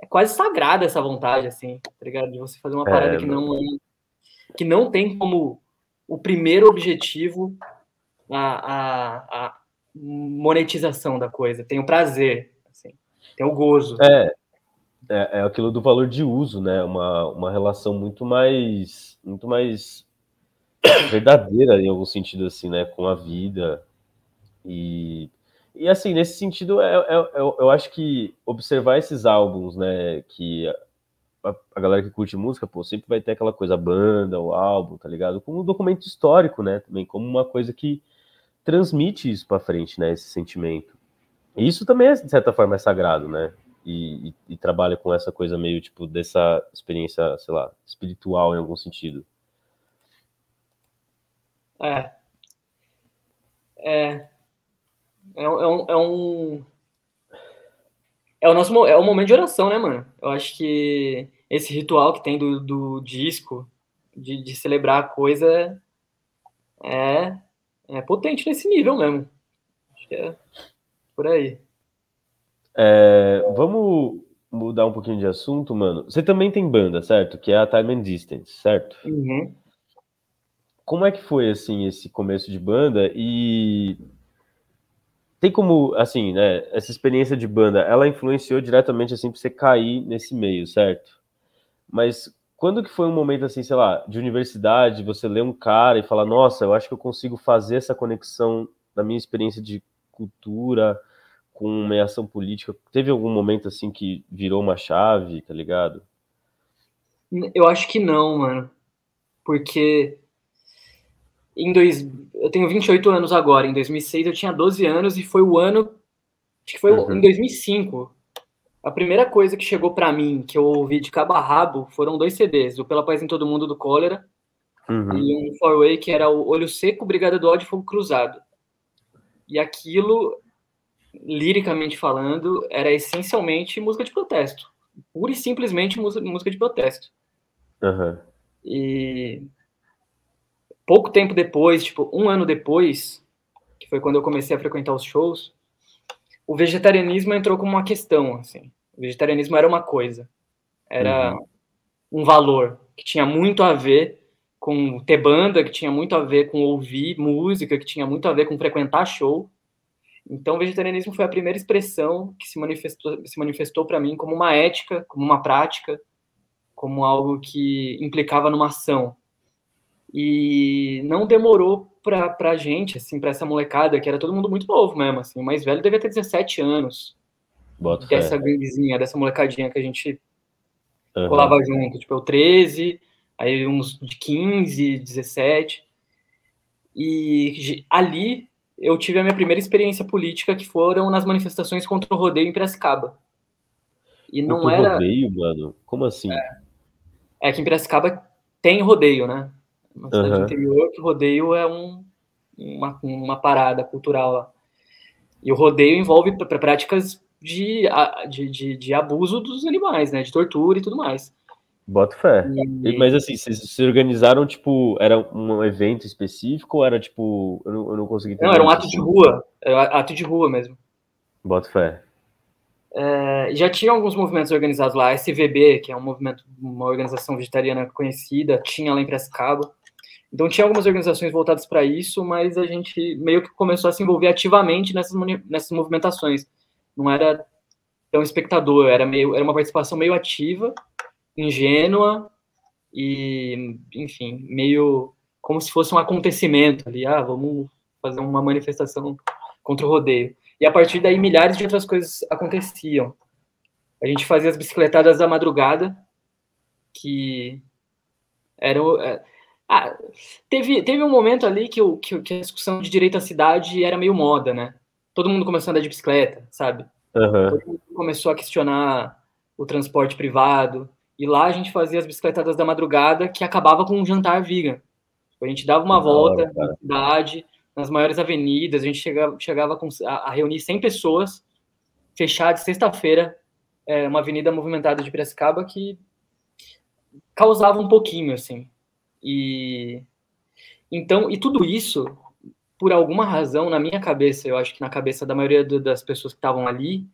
é quase sagrada essa vontade, assim, tá ligado? De você fazer uma É, parada que não, que não tem como o primeiro objetivo a, a, a monetização da coisa, tem o prazer, assim, tem o gozo. É, é, é aquilo do valor de uso, né? Uma, uma relação muito mais, muito mais verdadeira em algum sentido, assim, né? Com a vida. E, e assim, nesse sentido, é, é- é- eu acho que observar esses álbuns, né? Que a, a, galera que curte música, pô, sempre vai ter aquela coisa, banda, o álbum, tá ligado? Como um documento histórico, né? Também como uma coisa que transmite isso para frente, né? Esse sentimento. E isso também, é, de certa forma, é sagrado, né? E, e, e, trabalha com essa coisa meio, tipo, dessa experiência, sei lá, espiritual em algum sentido. É. É. É, é um, é um é o nosso é o momento de oração, né, mano? Eu acho que esse ritual que tem do, do disco, de, de celebrar a coisa, é, é potente nesse nível mesmo. Acho que é por aí. É, vamos mudar um pouquinho de assunto, mano. Você também tem banda, certo? Que é a Time and Distance, certo? Uhum. Como é que foi, assim, esse começo de banda? E tem como, assim, né, essa experiência de banda, ela influenciou diretamente, assim, pra você cair nesse meio, certo? Mas quando que foi um momento, assim, sei lá, de universidade, você lê um cara e fala, nossa, eu acho que eu consigo fazer essa conexão da minha experiência de cultura com uma ação política? Teve algum momento, assim, que virou uma chave, tá ligado? Eu acho que não, mano. Porque em dois, eu tenho 28 anos agora, em 2006 eu tinha 12 anos e foi o ano, acho que foi uhum. em 2005. A primeira coisa que chegou para mim, que eu ouvi de cabo a rabo, foram dois CDs, o Pela Paz em Todo Mundo do Cólera uhum. e um Four Way que era o Olho Seco, Brigada do Ódio e Fogo Cruzado. E aquilo, liricamente falando, era essencialmente música de protesto. Pura e simplesmente música de protesto. Uhum. E pouco tempo depois, tipo, um ano depois, que foi quando eu comecei a frequentar os shows, o vegetarianismo entrou como uma questão, assim. O vegetarianismo era uma coisa, era uhum. um valor que tinha muito a ver com ter banda, que tinha muito a ver com ouvir música, que tinha muito a ver com frequentar show. Então, o vegetarianismo foi a primeira expressão que se manifestou, se manifestou para mim como uma ética, como uma prática, como algo que implicava numa ação. E não demorou pra, pra gente, assim, pra essa molecada, que era todo mundo muito novo mesmo, assim. O mais velho devia ter 17 anos. Bota dessa ganguezinha, dessa molecadinha que a gente uhum. colava junto. Tipo, eu 13, aí uns de 15, 17. E ali eu tive a minha primeira experiência política, que foram nas manifestações contra o rodeio em Piracicaba. E não contra era. rodeio, mano? Como assim? É, é que em Piracicaba tem rodeio, né? Uma cidade uhum. interior que rodeio é um, uma, uma parada cultural lá. E o rodeio envolve práticas de, de, de, de, abuso dos animais, né? De tortura e tudo mais. Boto fé. E... Mas assim, vocês se organizaram, tipo, era um evento específico ou era tipo. Eu não, eu não consegui entender. Não, era um ato de rua. Era ato de rua mesmo. Boto fé. É, já tinha alguns movimentos organizados lá, a SVB, que é um movimento, uma organização vegetariana conhecida, tinha lá em Piracicaba. Então tinha algumas organizações voltadas para isso, mas a gente meio que começou a se envolver ativamente nessas, nessas movimentações. Não era tão espectador, era meio era uma participação meio ativa, ingênua e, enfim, meio como se fosse um acontecimento ali, ah, vamos fazer uma manifestação contra o rodeio. E a partir daí milhares de outras coisas aconteciam. A gente fazia as bicicletadas da madrugada, que eram é, ah, teve, teve um momento ali que, o, que, que a discussão de direito à cidade era meio moda, né? Todo mundo começou a andar de bicicleta, sabe? Uhum. Todo mundo começou a questionar o transporte privado. E lá a gente fazia as bicicletadas da madrugada que acabava com um jantar vegan. A gente dava uma volta hora, na cidade, nas maiores avenidas, a gente chegava, chegava com, a, a reunir 100 pessoas, fechar de sexta-feira, é, uma avenida movimentada de Piracicaba que causava um pouquinho, assim. E então, e tudo isso, por alguma razão, na minha cabeça, eu acho que na cabeça da maioria do, das pessoas que estavam ali,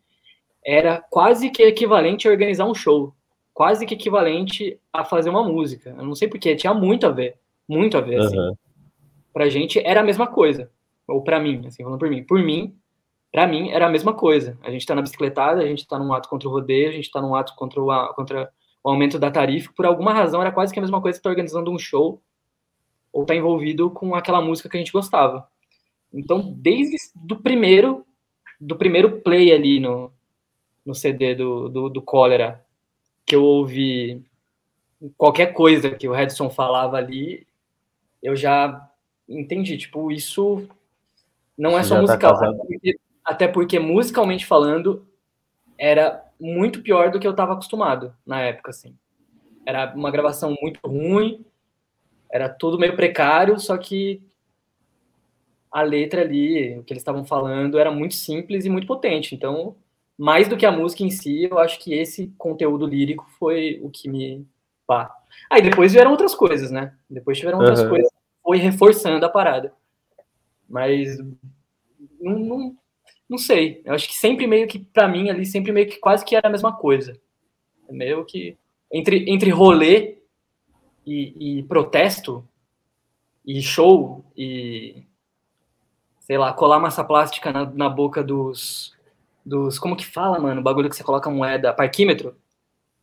era quase que equivalente a organizar um show, quase que equivalente a fazer uma música. Eu não sei porquê, tinha muito a ver, muito a ver. Assim. Uhum. Pra gente era a mesma coisa, ou para mim, assim, falando por mim. Por mim, para mim era a mesma coisa. A gente tá na bicicletada, a gente tá num ato contra o rodeio, a gente tá num ato contra o, contra o aumento da tarifa, por alguma razão era quase que a mesma coisa que tá organizando um show ou tá envolvido com aquela música que a gente gostava. Então, desde do primeiro do primeiro play ali no, no CD do, do, do Cólera que eu ouvi qualquer coisa que o Redson falava ali, eu já entendi. Tipo, isso não é só já tá musical. casado. até porque, até porque, musicalmente falando, era muito pior do que eu estava acostumado na época, assim. Era uma gravação muito ruim, era tudo meio precário, só que a letra ali, o que eles estavam falando, era muito simples e muito potente. Então, mais do que a música em si, eu acho que esse conteúdo lírico foi o que me. Pá. Aí depois vieram outras coisas, né? Depois tiveram outras Aham. coisas, foi reforçando a parada. Mas não, não, não sei. Eu acho que sempre meio que, pra mim, ali, sempre meio que quase que era a mesma coisa. É meio que. Entre, entre rolê e, e protesto, e show, e. Sei lá, colar massa plástica na, na boca dos. Dos. Como que fala, mano? O bagulho que você coloca moeda, parquímetro?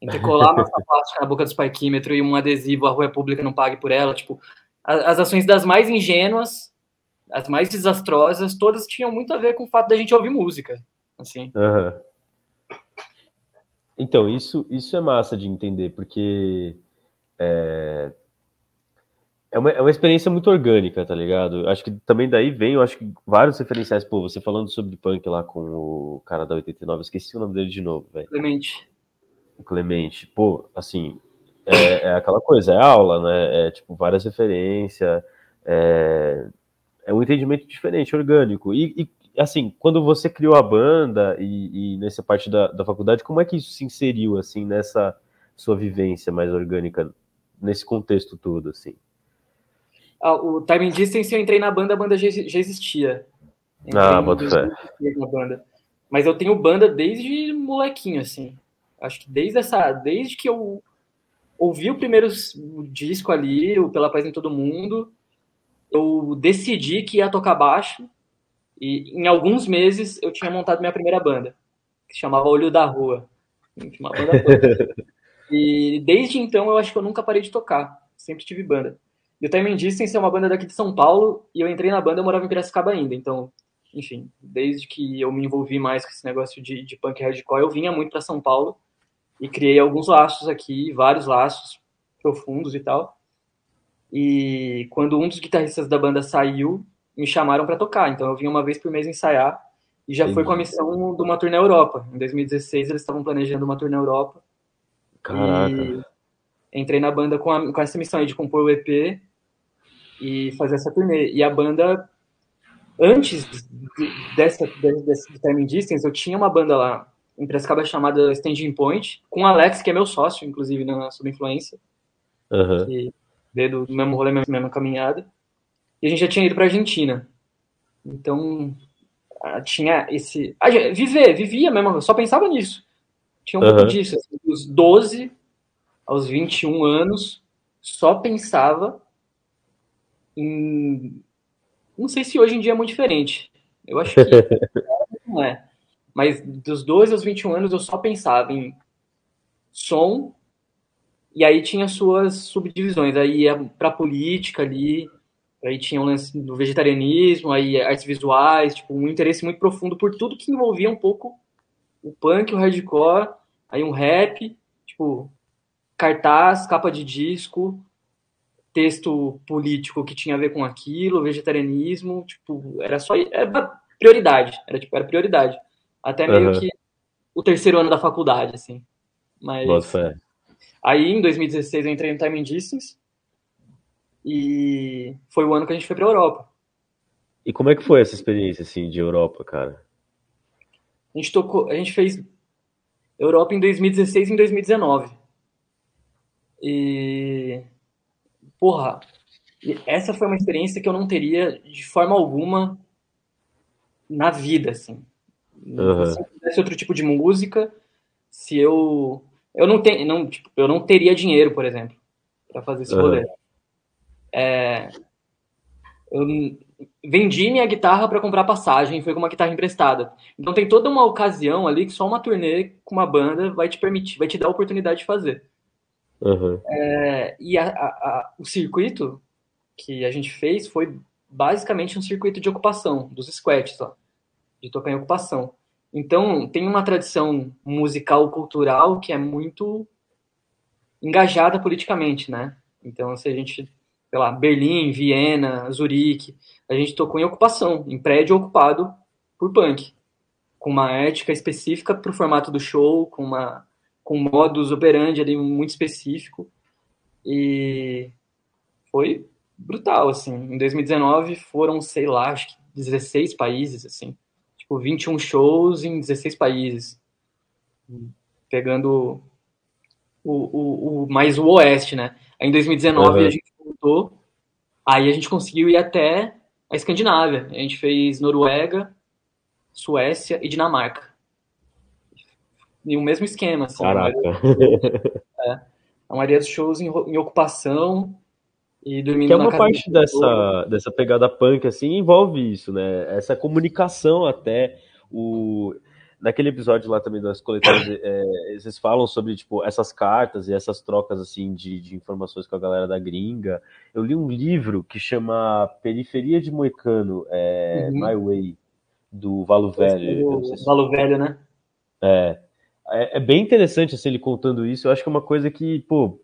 Entre colar massa plástica na boca dos parquímetros e um adesivo, a rua é pública, não pague por ela. Tipo, a- as ações das mais ingênuas, as mais desastrosas, todas tinham muito a ver com o fato da gente ouvir música. Assim. Aham. Então, isso, isso é massa de entender, porque é, é, uma, é uma experiência muito orgânica, tá ligado? Acho que também daí vem, eu acho que vários referenciais, pô, você falando sobre punk lá com o cara da 89, eu esqueci o nome dele de novo, velho. Clemente. o Clemente, pô, assim, é, é aquela coisa, é aula, né? É tipo várias referências, é, é um entendimento diferente, orgânico. E, e, assim, quando você criou a banda e, e nessa parte da, da faculdade, como é que isso se inseriu assim nessa sua vivência mais orgânica nesse contexto todo, assim? Ah, o Time Distance eu entrei na banda, a banda já, já existia. Entrei Ah, boto fé. 2016 na banda. Mas eu tenho banda desde molequinho, assim. Acho que desde essa, desde que eu ouvi o primeiro disco ali, o Pela Paz em Todo Mundo, eu decidi que ia tocar baixo e em alguns meses eu tinha montado minha primeira banda, que se chamava Olho da Rua. Uma banda. E desde então eu acho que eu nunca parei de tocar, sempre tive banda. E o Time Distance é uma banda daqui de São Paulo e eu entrei na banda, eu morava em Piracicaba ainda, então, enfim, desde que eu me envolvi mais com esse negócio de, de punk hardcore, eu vinha muito para São Paulo e criei alguns laços aqui, vários laços profundos e tal. E quando um dos guitarristas da banda saiu, me chamaram para tocar, então eu vinha uma vez por mês ensaiar e já foi com a missão de uma turnê Europa. Em 2016 eles estavam planejando uma turnê Europa Caraca. e entrei na banda com, a- com essa missão aí de compor o EP e fazer essa turnê. E a banda, antes de- dessa, desse, Time Distance, eu tinha uma banda lá em Piracicaba chamada Standing Point, com o Alex, que é meu sócio, inclusive, na Sob Influência, Aham. que veio do mesmo rolê, mesma, mesma caminhada. E a gente já tinha ido pra Argentina. Então, tinha esse... Ah, viver, vivia mesmo, só pensava nisso. Tinha um pouco Aham. disso, assim, dos 12 aos 21 anos, só pensava em. Não sei se hoje em dia é muito diferente. Eu acho que não é. Mas dos 12 aos 21 anos eu só pensava em som, e aí tinha suas subdivisões. Aí ia pra política ali, aí tinha o lance do vegetarianismo, aí artes visuais, tipo, um interesse muito profundo por tudo que envolvia um pouco o punk, o hardcore, aí um rap, tipo, cartaz, capa de disco, texto político que tinha a ver com aquilo, vegetarianismo, tipo, era só era prioridade, era tipo, era prioridade. Até meio Aham. que o terceiro ano da faculdade, assim. Mas Bota fé. aí em 2016 eu entrei no Time and Distance e foi o ano que a gente foi pra Europa. E como é que foi essa experiência, assim, de Europa, cara? A gente tocou, a gente fez Europa em 2016 e em 2019. E porra, essa foi uma experiência que eu não teria de forma alguma na vida, assim. Aham. Se eu fizesse outro tipo de música, se eu eu não tenho, não, tipo, eu não teria dinheiro, por exemplo, para fazer esse Aham. rolê. É, eu vendi minha guitarra para comprar passagem, foi com uma guitarra emprestada. Então tem toda uma ocasião ali que só uma turnê com uma banda vai te permitir, vai te dar a oportunidade de fazer. Aham. É, e a- a- o circuito que a gente fez foi basicamente um circuito de ocupação, dos squats, de tocar em ocupação. Então tem uma tradição musical, cultural que é muito engajada politicamente, né? Então, se a gente, sei lá, Berlim, Viena, Zurique, a gente tocou em ocupação, em prédio ocupado por punk, com uma ética específica para o formato do show, com uma com modus operandi ali muito específico e foi brutal assim. Em 2019 foram, sei lá, acho que 16 países assim, tipo 21 shows em 16 países, pegando o, o, o mais o oeste, né? Aí em 2019 uhum. a gente voltou, aí a gente conseguiu ir até a Escandinávia. A gente fez Noruega, Suécia e Dinamarca. E o mesmo esquema. Assim, Caraca. é, a maioria dos shows em, em ocupação e dormindo que é uma parte dessa, dessa pegada punk, assim, envolve isso, né? Essa comunicação até. O, naquele episódio lá também das coletâneas, é, eles falam sobre, tipo, essas cartas e essas trocas, assim, de, de informações com a galera da gringa. Eu li um livro que chama Periferia de Moicano, é, uhum. My Way, do Valo Velho. Se... Valo Velho, né? É, é, é, bem interessante assim, ele contando isso. Eu acho que é uma coisa que, pô,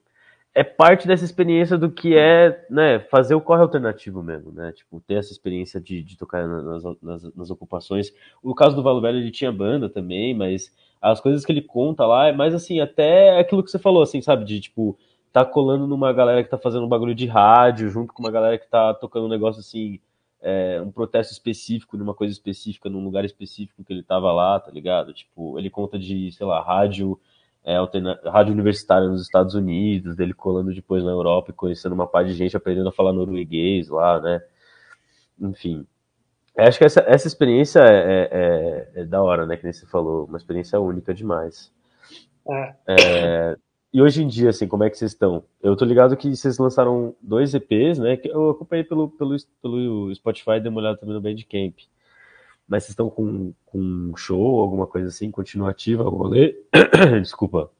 é parte dessa experiência do que é, né, fazer o corre alternativo mesmo, né? Tipo, ter essa experiência de, de tocar nas, nas, nas, ocupações. O caso do Valo Velho, ele tinha banda também, mas as coisas que ele conta lá é mais assim, até aquilo que você falou, assim, sabe? De tipo, tá colando numa galera que tá fazendo um bagulho de rádio, junto com uma galera que tá tocando um negócio assim é, um protesto específico, numa coisa específica, num lugar específico que ele tava lá, tá ligado? Tipo, ele conta de, sei lá, rádio, é, alterna... rádio universitária nos Estados Unidos, dele colando depois na Europa e conhecendo uma par de gente aprendendo a falar norueguês lá, né? Enfim. Acho que essa, essa experiência é, é, é, é da hora, né? Que nem você falou, uma experiência única demais. É. é e hoje em dia, assim, como é que vocês estão? Eu tô ligado que vocês lançaram dois EPs, né? Que eu acompanhei pelo, pelo, pelo Spotify e dei uma olhada também no Bandcamp. Mas vocês estão com, com um show, alguma coisa assim, continuativa, algum rolê? Desculpa.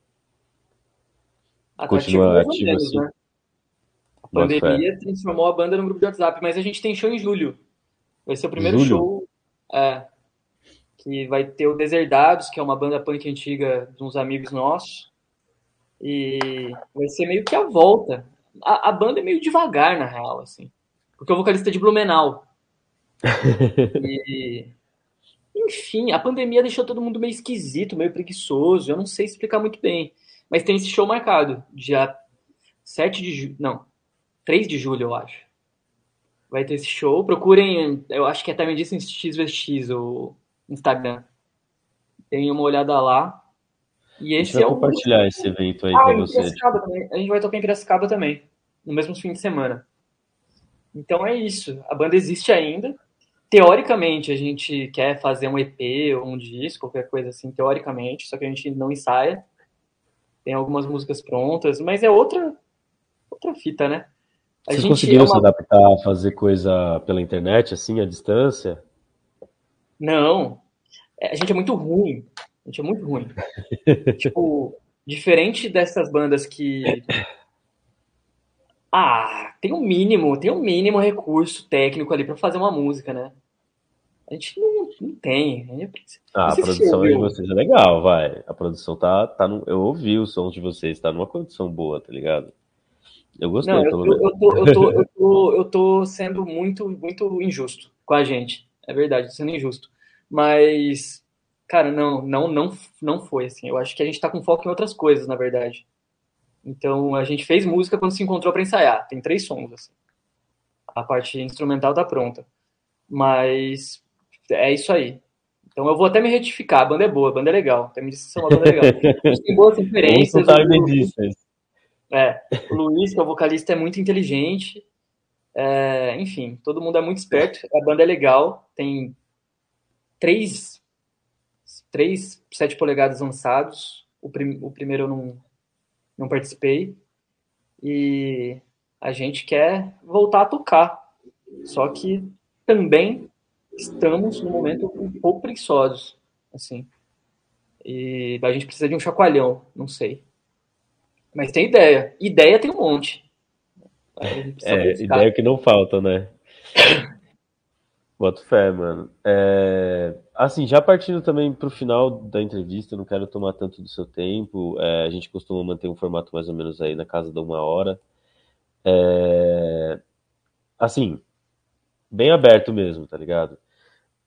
Ah, Continua ativo, menos, assim. Né? A pandemia transformou a banda no grupo de WhatsApp, mas a gente tem show em julho. Vai ser o primeiro julho? show. É, que vai ter o Deserdados, que é uma banda punk antiga de uns amigos nossos. E vai ser meio que a volta. A, a, banda é meio devagar, na real, assim. Porque o vocalista é de Blumenau. e, enfim, a pandemia deixou todo mundo meio esquisito, meio preguiçoso. Eu não sei explicar muito bem. Mas tem esse show marcado, dia 7 de julho. Não, 3 de julho, eu acho. Vai ter esse show. Procurem, eu acho que é Time Distance XVX, o Instagram. Deem uma olhada lá. E esse é o. compartilhar esse evento aí ah, pra você. A gente vai tocar em Piracicaba também, no mesmo fim de semana. Então é isso. A banda existe ainda. Teoricamente, a gente quer fazer um EP ou um disco, qualquer coisa assim, teoricamente, só que a gente não ensaia. Tem algumas músicas prontas, mas é outra, outra fita, né? A Vocês conseguiram é uma... se adaptar a fazer coisa pela internet, assim, à distância? Não. É, a gente é muito ruim. A gente é muito ruim. tipo, diferente dessas bandas que. Ah, tem um mínimo, tem um mínimo recurso técnico ali para fazer uma música, né? A gente não, não tem. Gente... Ah, a produção de vocês é legal, vai. A produção tá, tá no... Eu ouvi o som de vocês, tá numa condição boa, tá ligado? Eu gostei, não, eu, menos. Eu tô, eu, tô, eu, tô, eu tô sendo muito, muito injusto com a gente. É verdade, sendo injusto. Mas Cara, não, não, não, não foi assim. Eu acho que a gente tá com foco em outras coisas, na verdade. Então, a gente fez música quando se encontrou para ensaiar. Tem três sons, assim. A parte instrumental tá pronta. Mas é isso aí. Então eu vou até me retificar. A banda é boa, a banda é legal. Até me disse que é uma banda legal. A gente tem boas referências. O, é, o Luiz, que é o vocalista, é muito inteligente. É, enfim, todo mundo é muito esperto. A banda é legal. Tem três três 7 polegadas lançados. O, prim, o primeiro eu não, não participei. E a gente quer voltar a tocar. Só que também estamos no momento um pouco preguiçosos, assim. E a gente precisa de um chacoalhão, não sei. Mas tem ideia. Ideia tem um monte. É, ideia que não falta, né? Boto fé, mano. É... Assim, já partindo também pro final da entrevista, não quero tomar tanto do seu tempo. É, a gente costuma manter um formato mais ou menos aí na casa de uma hora. É... Assim, bem aberto mesmo, tá ligado?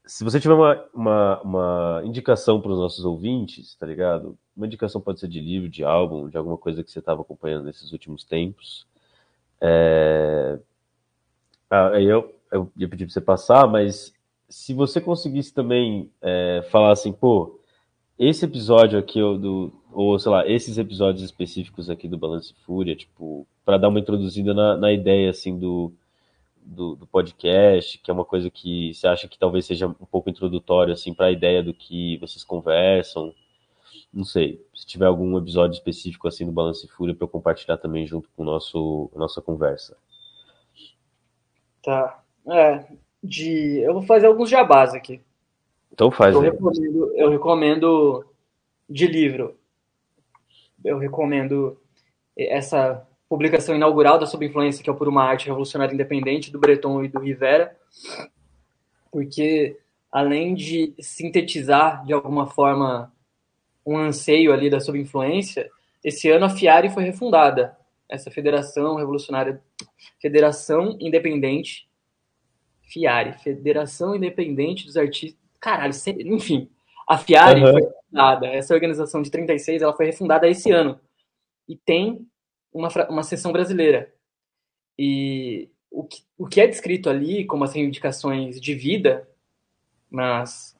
Se você tiver uma, uma, uma indicação para os nossos ouvintes, tá ligado? Uma indicação pode ser de livro, de álbum, de alguma coisa que você estava acompanhando nesses últimos tempos. É... Ah, eu, eu ia pedir para você passar, mas se você conseguisse também é, falar assim, pô, esse episódio aqui, ou, do, ou sei lá, esses episódios específicos aqui do Balance Fúria, tipo, para dar uma introduzida na, na ideia, assim, do, do, do, podcast, que é uma coisa que você acha que talvez seja um pouco introdutório, assim, para a ideia do que vocês conversam. Não sei, se tiver algum episódio específico, assim, do Balance Fúria, para eu compartilhar também junto com o nosso, a nossa conversa. Tá. É, de. Eu vou fazer alguns jabás aqui. Então faz. Eu, recomendo, eu recomendo de livro. Eu recomendo essa publicação inaugural da Sob Influência, que é o Por uma Arte Revolucionária Independente, do Breton e do Rivera, porque além de sintetizar de alguma forma um anseio ali da Sob Influência, esse ano a FIARE foi refundada, essa Federação Revolucionária, Federação Independente FIARE, Federação Independente dos Artistas. Caralho, enfim. A FIARE uhum. foi fundada, essa organização de 36, ela foi refundada esse ano. E tem uma, uma seção brasileira. E o que, o que é descrito ali como as reivindicações de vida nas,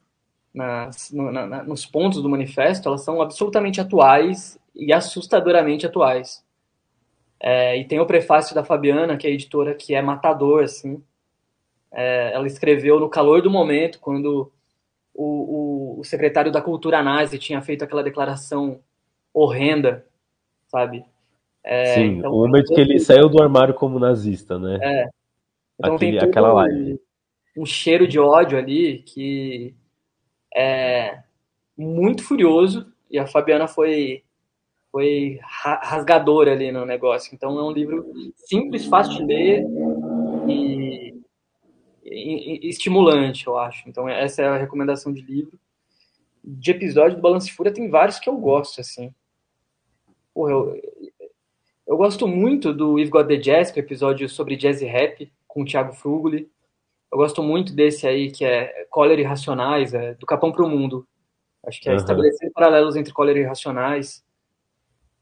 nas, no, na, nos pontos do manifesto, elas são absolutamente atuais e assustadoramente atuais. É, e tem o prefácio da Fabiana, que é a editora, que é matador, assim, é, ela escreveu no calor do momento, quando o, o, o, secretário da Cultura nazi tinha feito aquela declaração horrenda, sabe? É, Sim, então, o momento que ele saiu do armário como nazista, né? É. Então Aquele, tem aquela live. Um, um cheiro de ódio ali que é muito furioso e a Fabiana foi foi rasgadora ali no negócio. Então é um livro simples, fácil de ler e estimulante, eu acho. Então, essa é a recomendação de livro. De episódio do Balance Fúria, tem vários que eu gosto, assim. Porra, eu, eu gosto muito do You've Got the Jazz, que é o episódio sobre jazz e rap, com o Thiago Frugoli. Eu gosto muito desse aí, que é Cólera e Racionais, é, do Capão para o Mundo. Acho que é uhum. estabelecer paralelos entre Cólera e Racionais.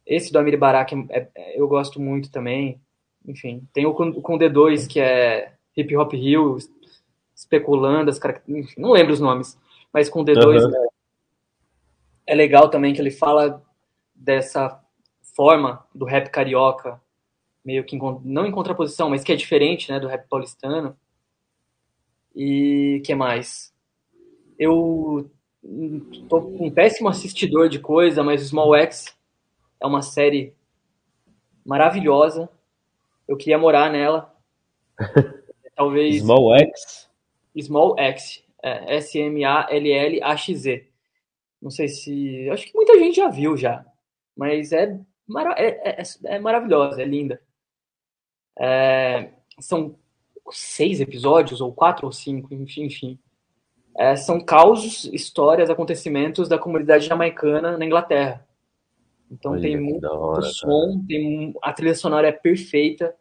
Esse do Amir Barak é, é, eu gosto muito também. Enfim, tem o com, com D2, que é Hip Hop Hill, especulando as características, não lembro os nomes, mas com o D2 uhum. é, é legal também que ele fala dessa forma do rap carioca, meio que em, não em contraposição, mas que é diferente, né, do rap paulistano. E que mais? Eu tô um péssimo assistidor de coisa, mas Small X é uma série maravilhosa. Eu queria morar nela. Talvez Small X Small X, é, S-M-A-L-L-A-X-Z. Não sei se. Acho que muita gente já viu já. Mas é, mara é, é, é maravilhosa, é linda. É, são seis episódios, ou quatro ou cinco, enfim, enfim. É, são causos, histórias, acontecimentos da comunidade jamaicana na Inglaterra. Então Olha, tem muito hora, som, tem, a trilha sonora é perfeita,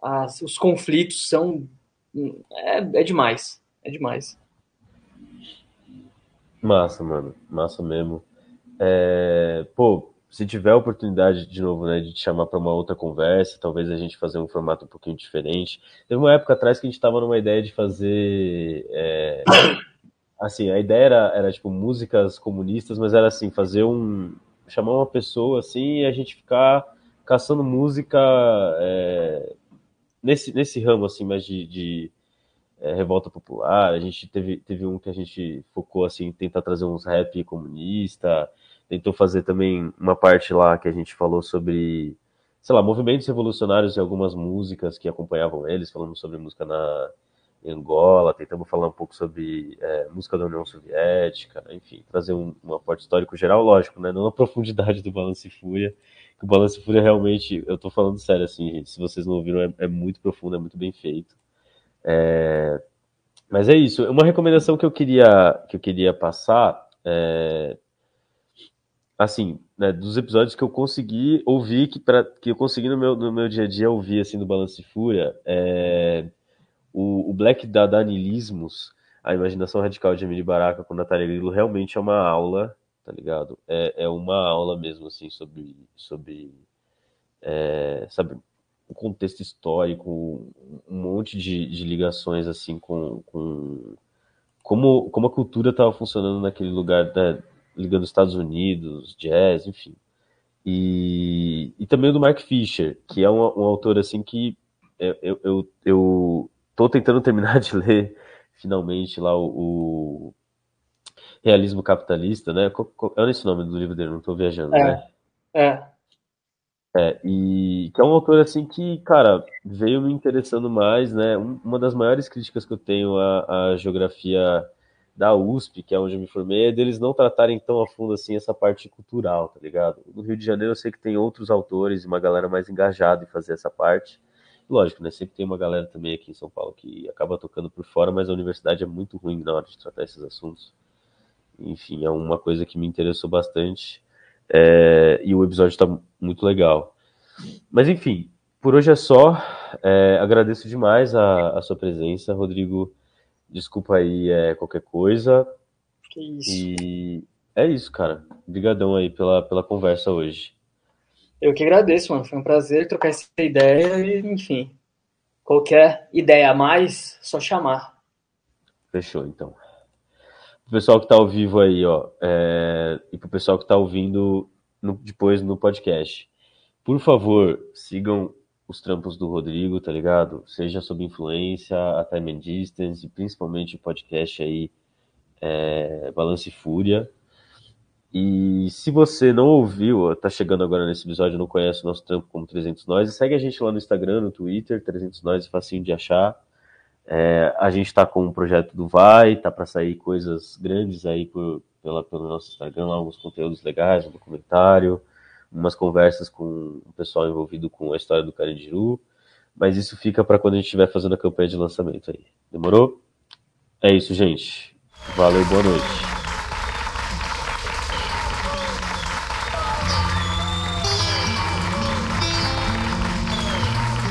as, os conflitos são é, é demais. É demais. Massa, mano. Massa mesmo. É, pô, se tiver oportunidade de novo, né, de te chamar para uma outra conversa, talvez a gente fazer um formato um pouquinho diferente. Teve uma época atrás que a gente estava numa ideia de fazer, é, assim, a ideia era, era tipo músicas comunistas, mas era assim, fazer um, chamar uma pessoa assim e a gente ficar caçando música é, nesse, nesse ramo, assim, mas de, de é, revolta popular. A gente teve, teve um que a gente focou, assim, tentar trazer uns rap comunista, tentou fazer também uma parte lá que a gente falou sobre, sei lá, movimentos revolucionários e algumas músicas que acompanhavam eles, falando sobre música na Angola, tentamos falar um pouco sobre é, música da União Soviética, enfim, trazer um, um aporte histórico geral, lógico, né, não na profundidade do Balance Fúria, o Balance Fúria realmente, eu tô falando sério, assim, gente, se vocês não ouviram, é, é muito profundo, é muito bem feito. É... Mas é isso. Uma recomendação que eu queria, que eu queria passar é. Assim, né, dos episódios que eu consegui ouvir, que, pra, que eu consegui no meu, no meu dia a dia ouvir, assim, do Balance e Fúria, é, o, o Black Dadanismos, a imaginação radical de Emily Baraka com Natália Grillo, realmente é uma aula, tá ligado? É, é uma aula mesmo, assim, sobre, sobre é, sabe, o contexto histórico, um monte de, de ligações, assim, com, com como, como a cultura estava funcionando naquele lugar, né, ligando os Estados Unidos, jazz, enfim. E, e também do Mark Fisher, que é um, um autor assim que eu, eu, eu tô tentando terminar de ler finalmente lá o Realismo Capitalista, né? É esse nome do livro dele, não estou viajando, é, né? É. É, e que é um autor assim que, cara, veio me interessando mais, né? Uma das maiores críticas que eu tenho à, à geografia da USP, que é onde eu me formei, é deles não tratarem tão a fundo assim essa parte cultural, tá ligado? No Rio de Janeiro eu sei que tem outros autores e uma galera mais engajada em fazer essa parte. Lógico, né? Sempre tem uma galera também aqui em São Paulo que acaba tocando por fora, mas a universidade é muito ruim na hora de tratar esses assuntos. Enfim, é uma coisa que me interessou bastante. É, e o episódio está muito legal. Mas enfim, por hoje é só. É, agradeço demais a, a sua presença, Rodrigo. Desculpa aí é, qualquer coisa. Que isso. E é isso, cara. Obrigadão aí pela, pela conversa hoje. Eu que agradeço, mano. Foi um prazer trocar essa ideia e, enfim, qualquer ideia a mais, só chamar. Fechou, então. Pro pessoal que tá ao vivo aí, ó, é... e pro pessoal que tá ouvindo no, depois no podcast, por favor, sigam os trampos do Rodrigo, tá ligado? Seja sob influência, a Time and Distance, e principalmente o podcast aí, é, Balance e Fúria. E se você não ouviu, tá chegando agora nesse episódio, não conhece o nosso trampo como 300 Nós, segue a gente lá no Instagram, no Twitter, 300 Nós, é facinho de achar. É, a gente tá com um projeto do Vai, tá para sair coisas grandes aí por, pela, pelo nosso Instagram, alguns conteúdos legais, um documentário, umas conversas com o pessoal envolvido com a história do Carandiru, mas isso fica para quando a gente estiver fazendo a campanha de lançamento aí. Demorou? É isso, gente. Valeu, boa noite.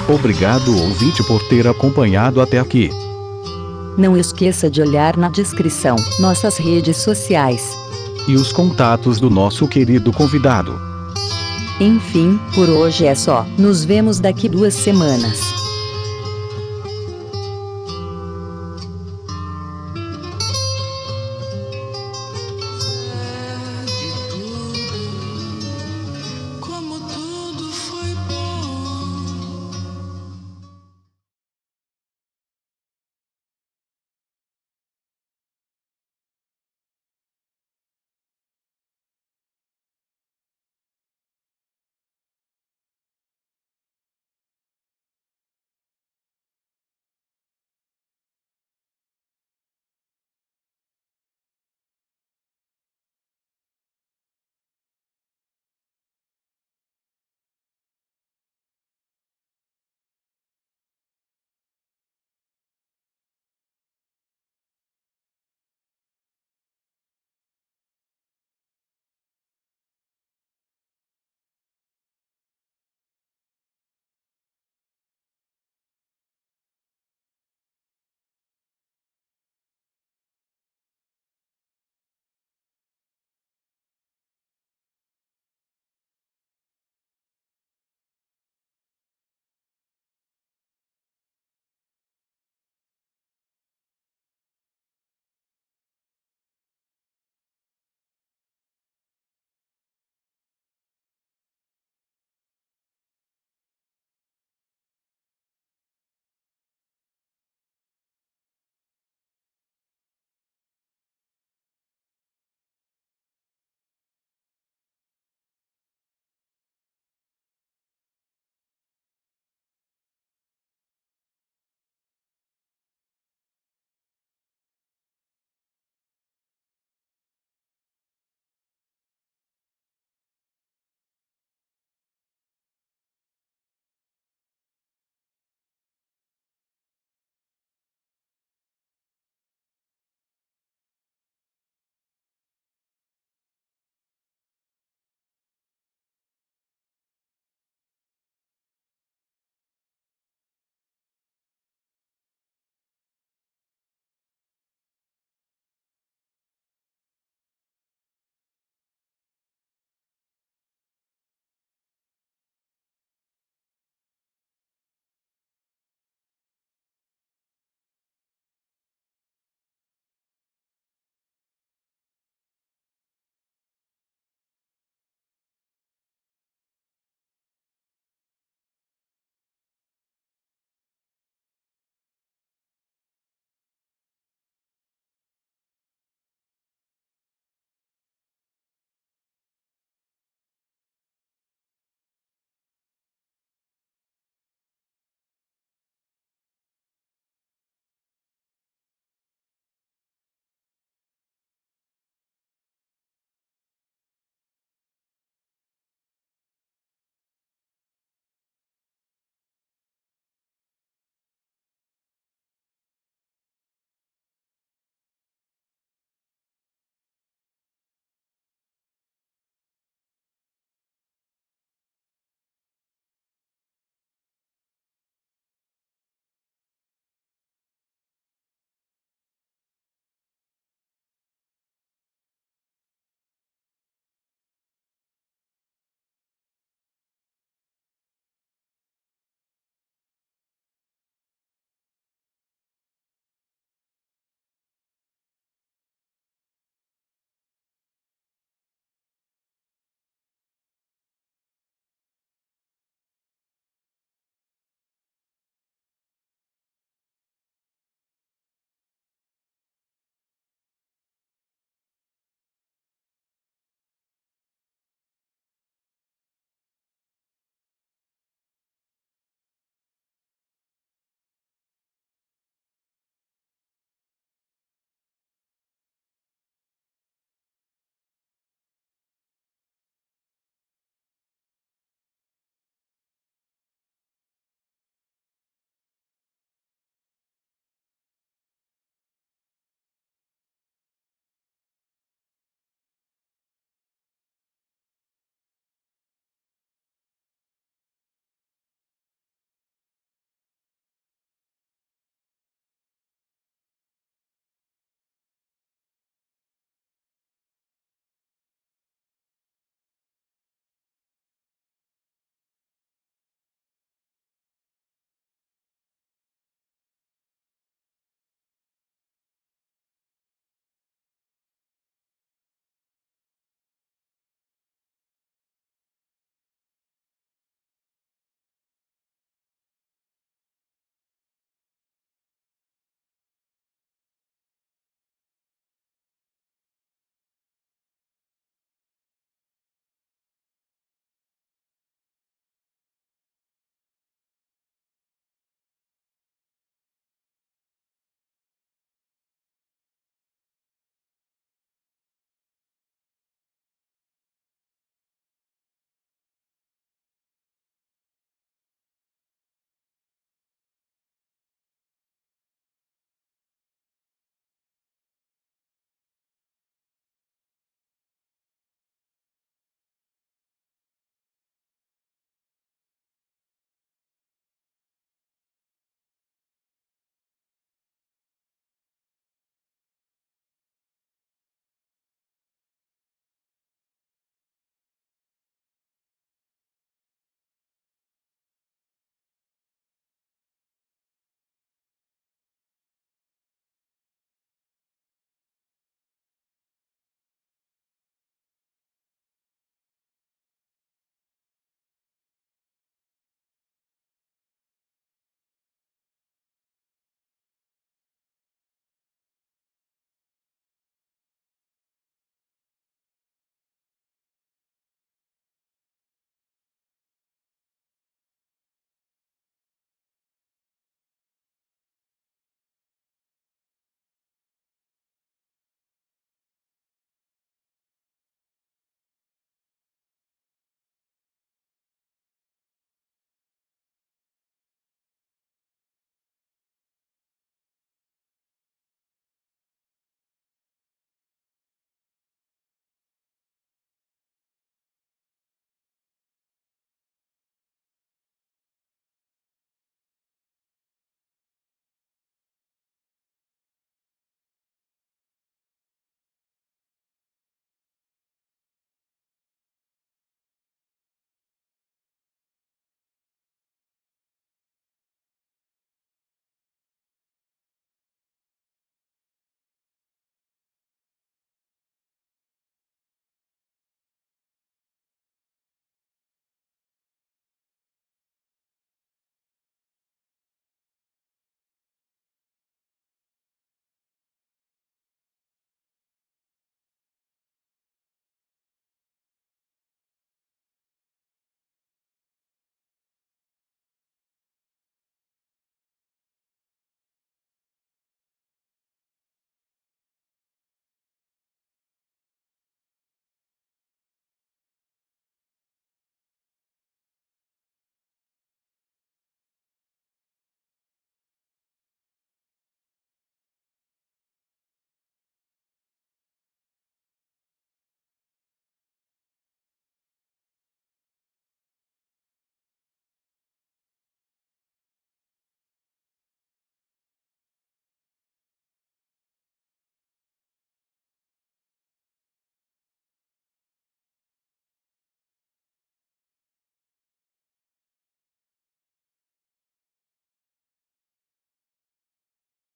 Obrigado, ouvinte, por ter acompanhado até aqui. Não esqueça de olhar na descrição nossas redes sociais e os contatos do nosso querido convidado. Enfim, por hoje é só. Nos vemos daqui duas semanas.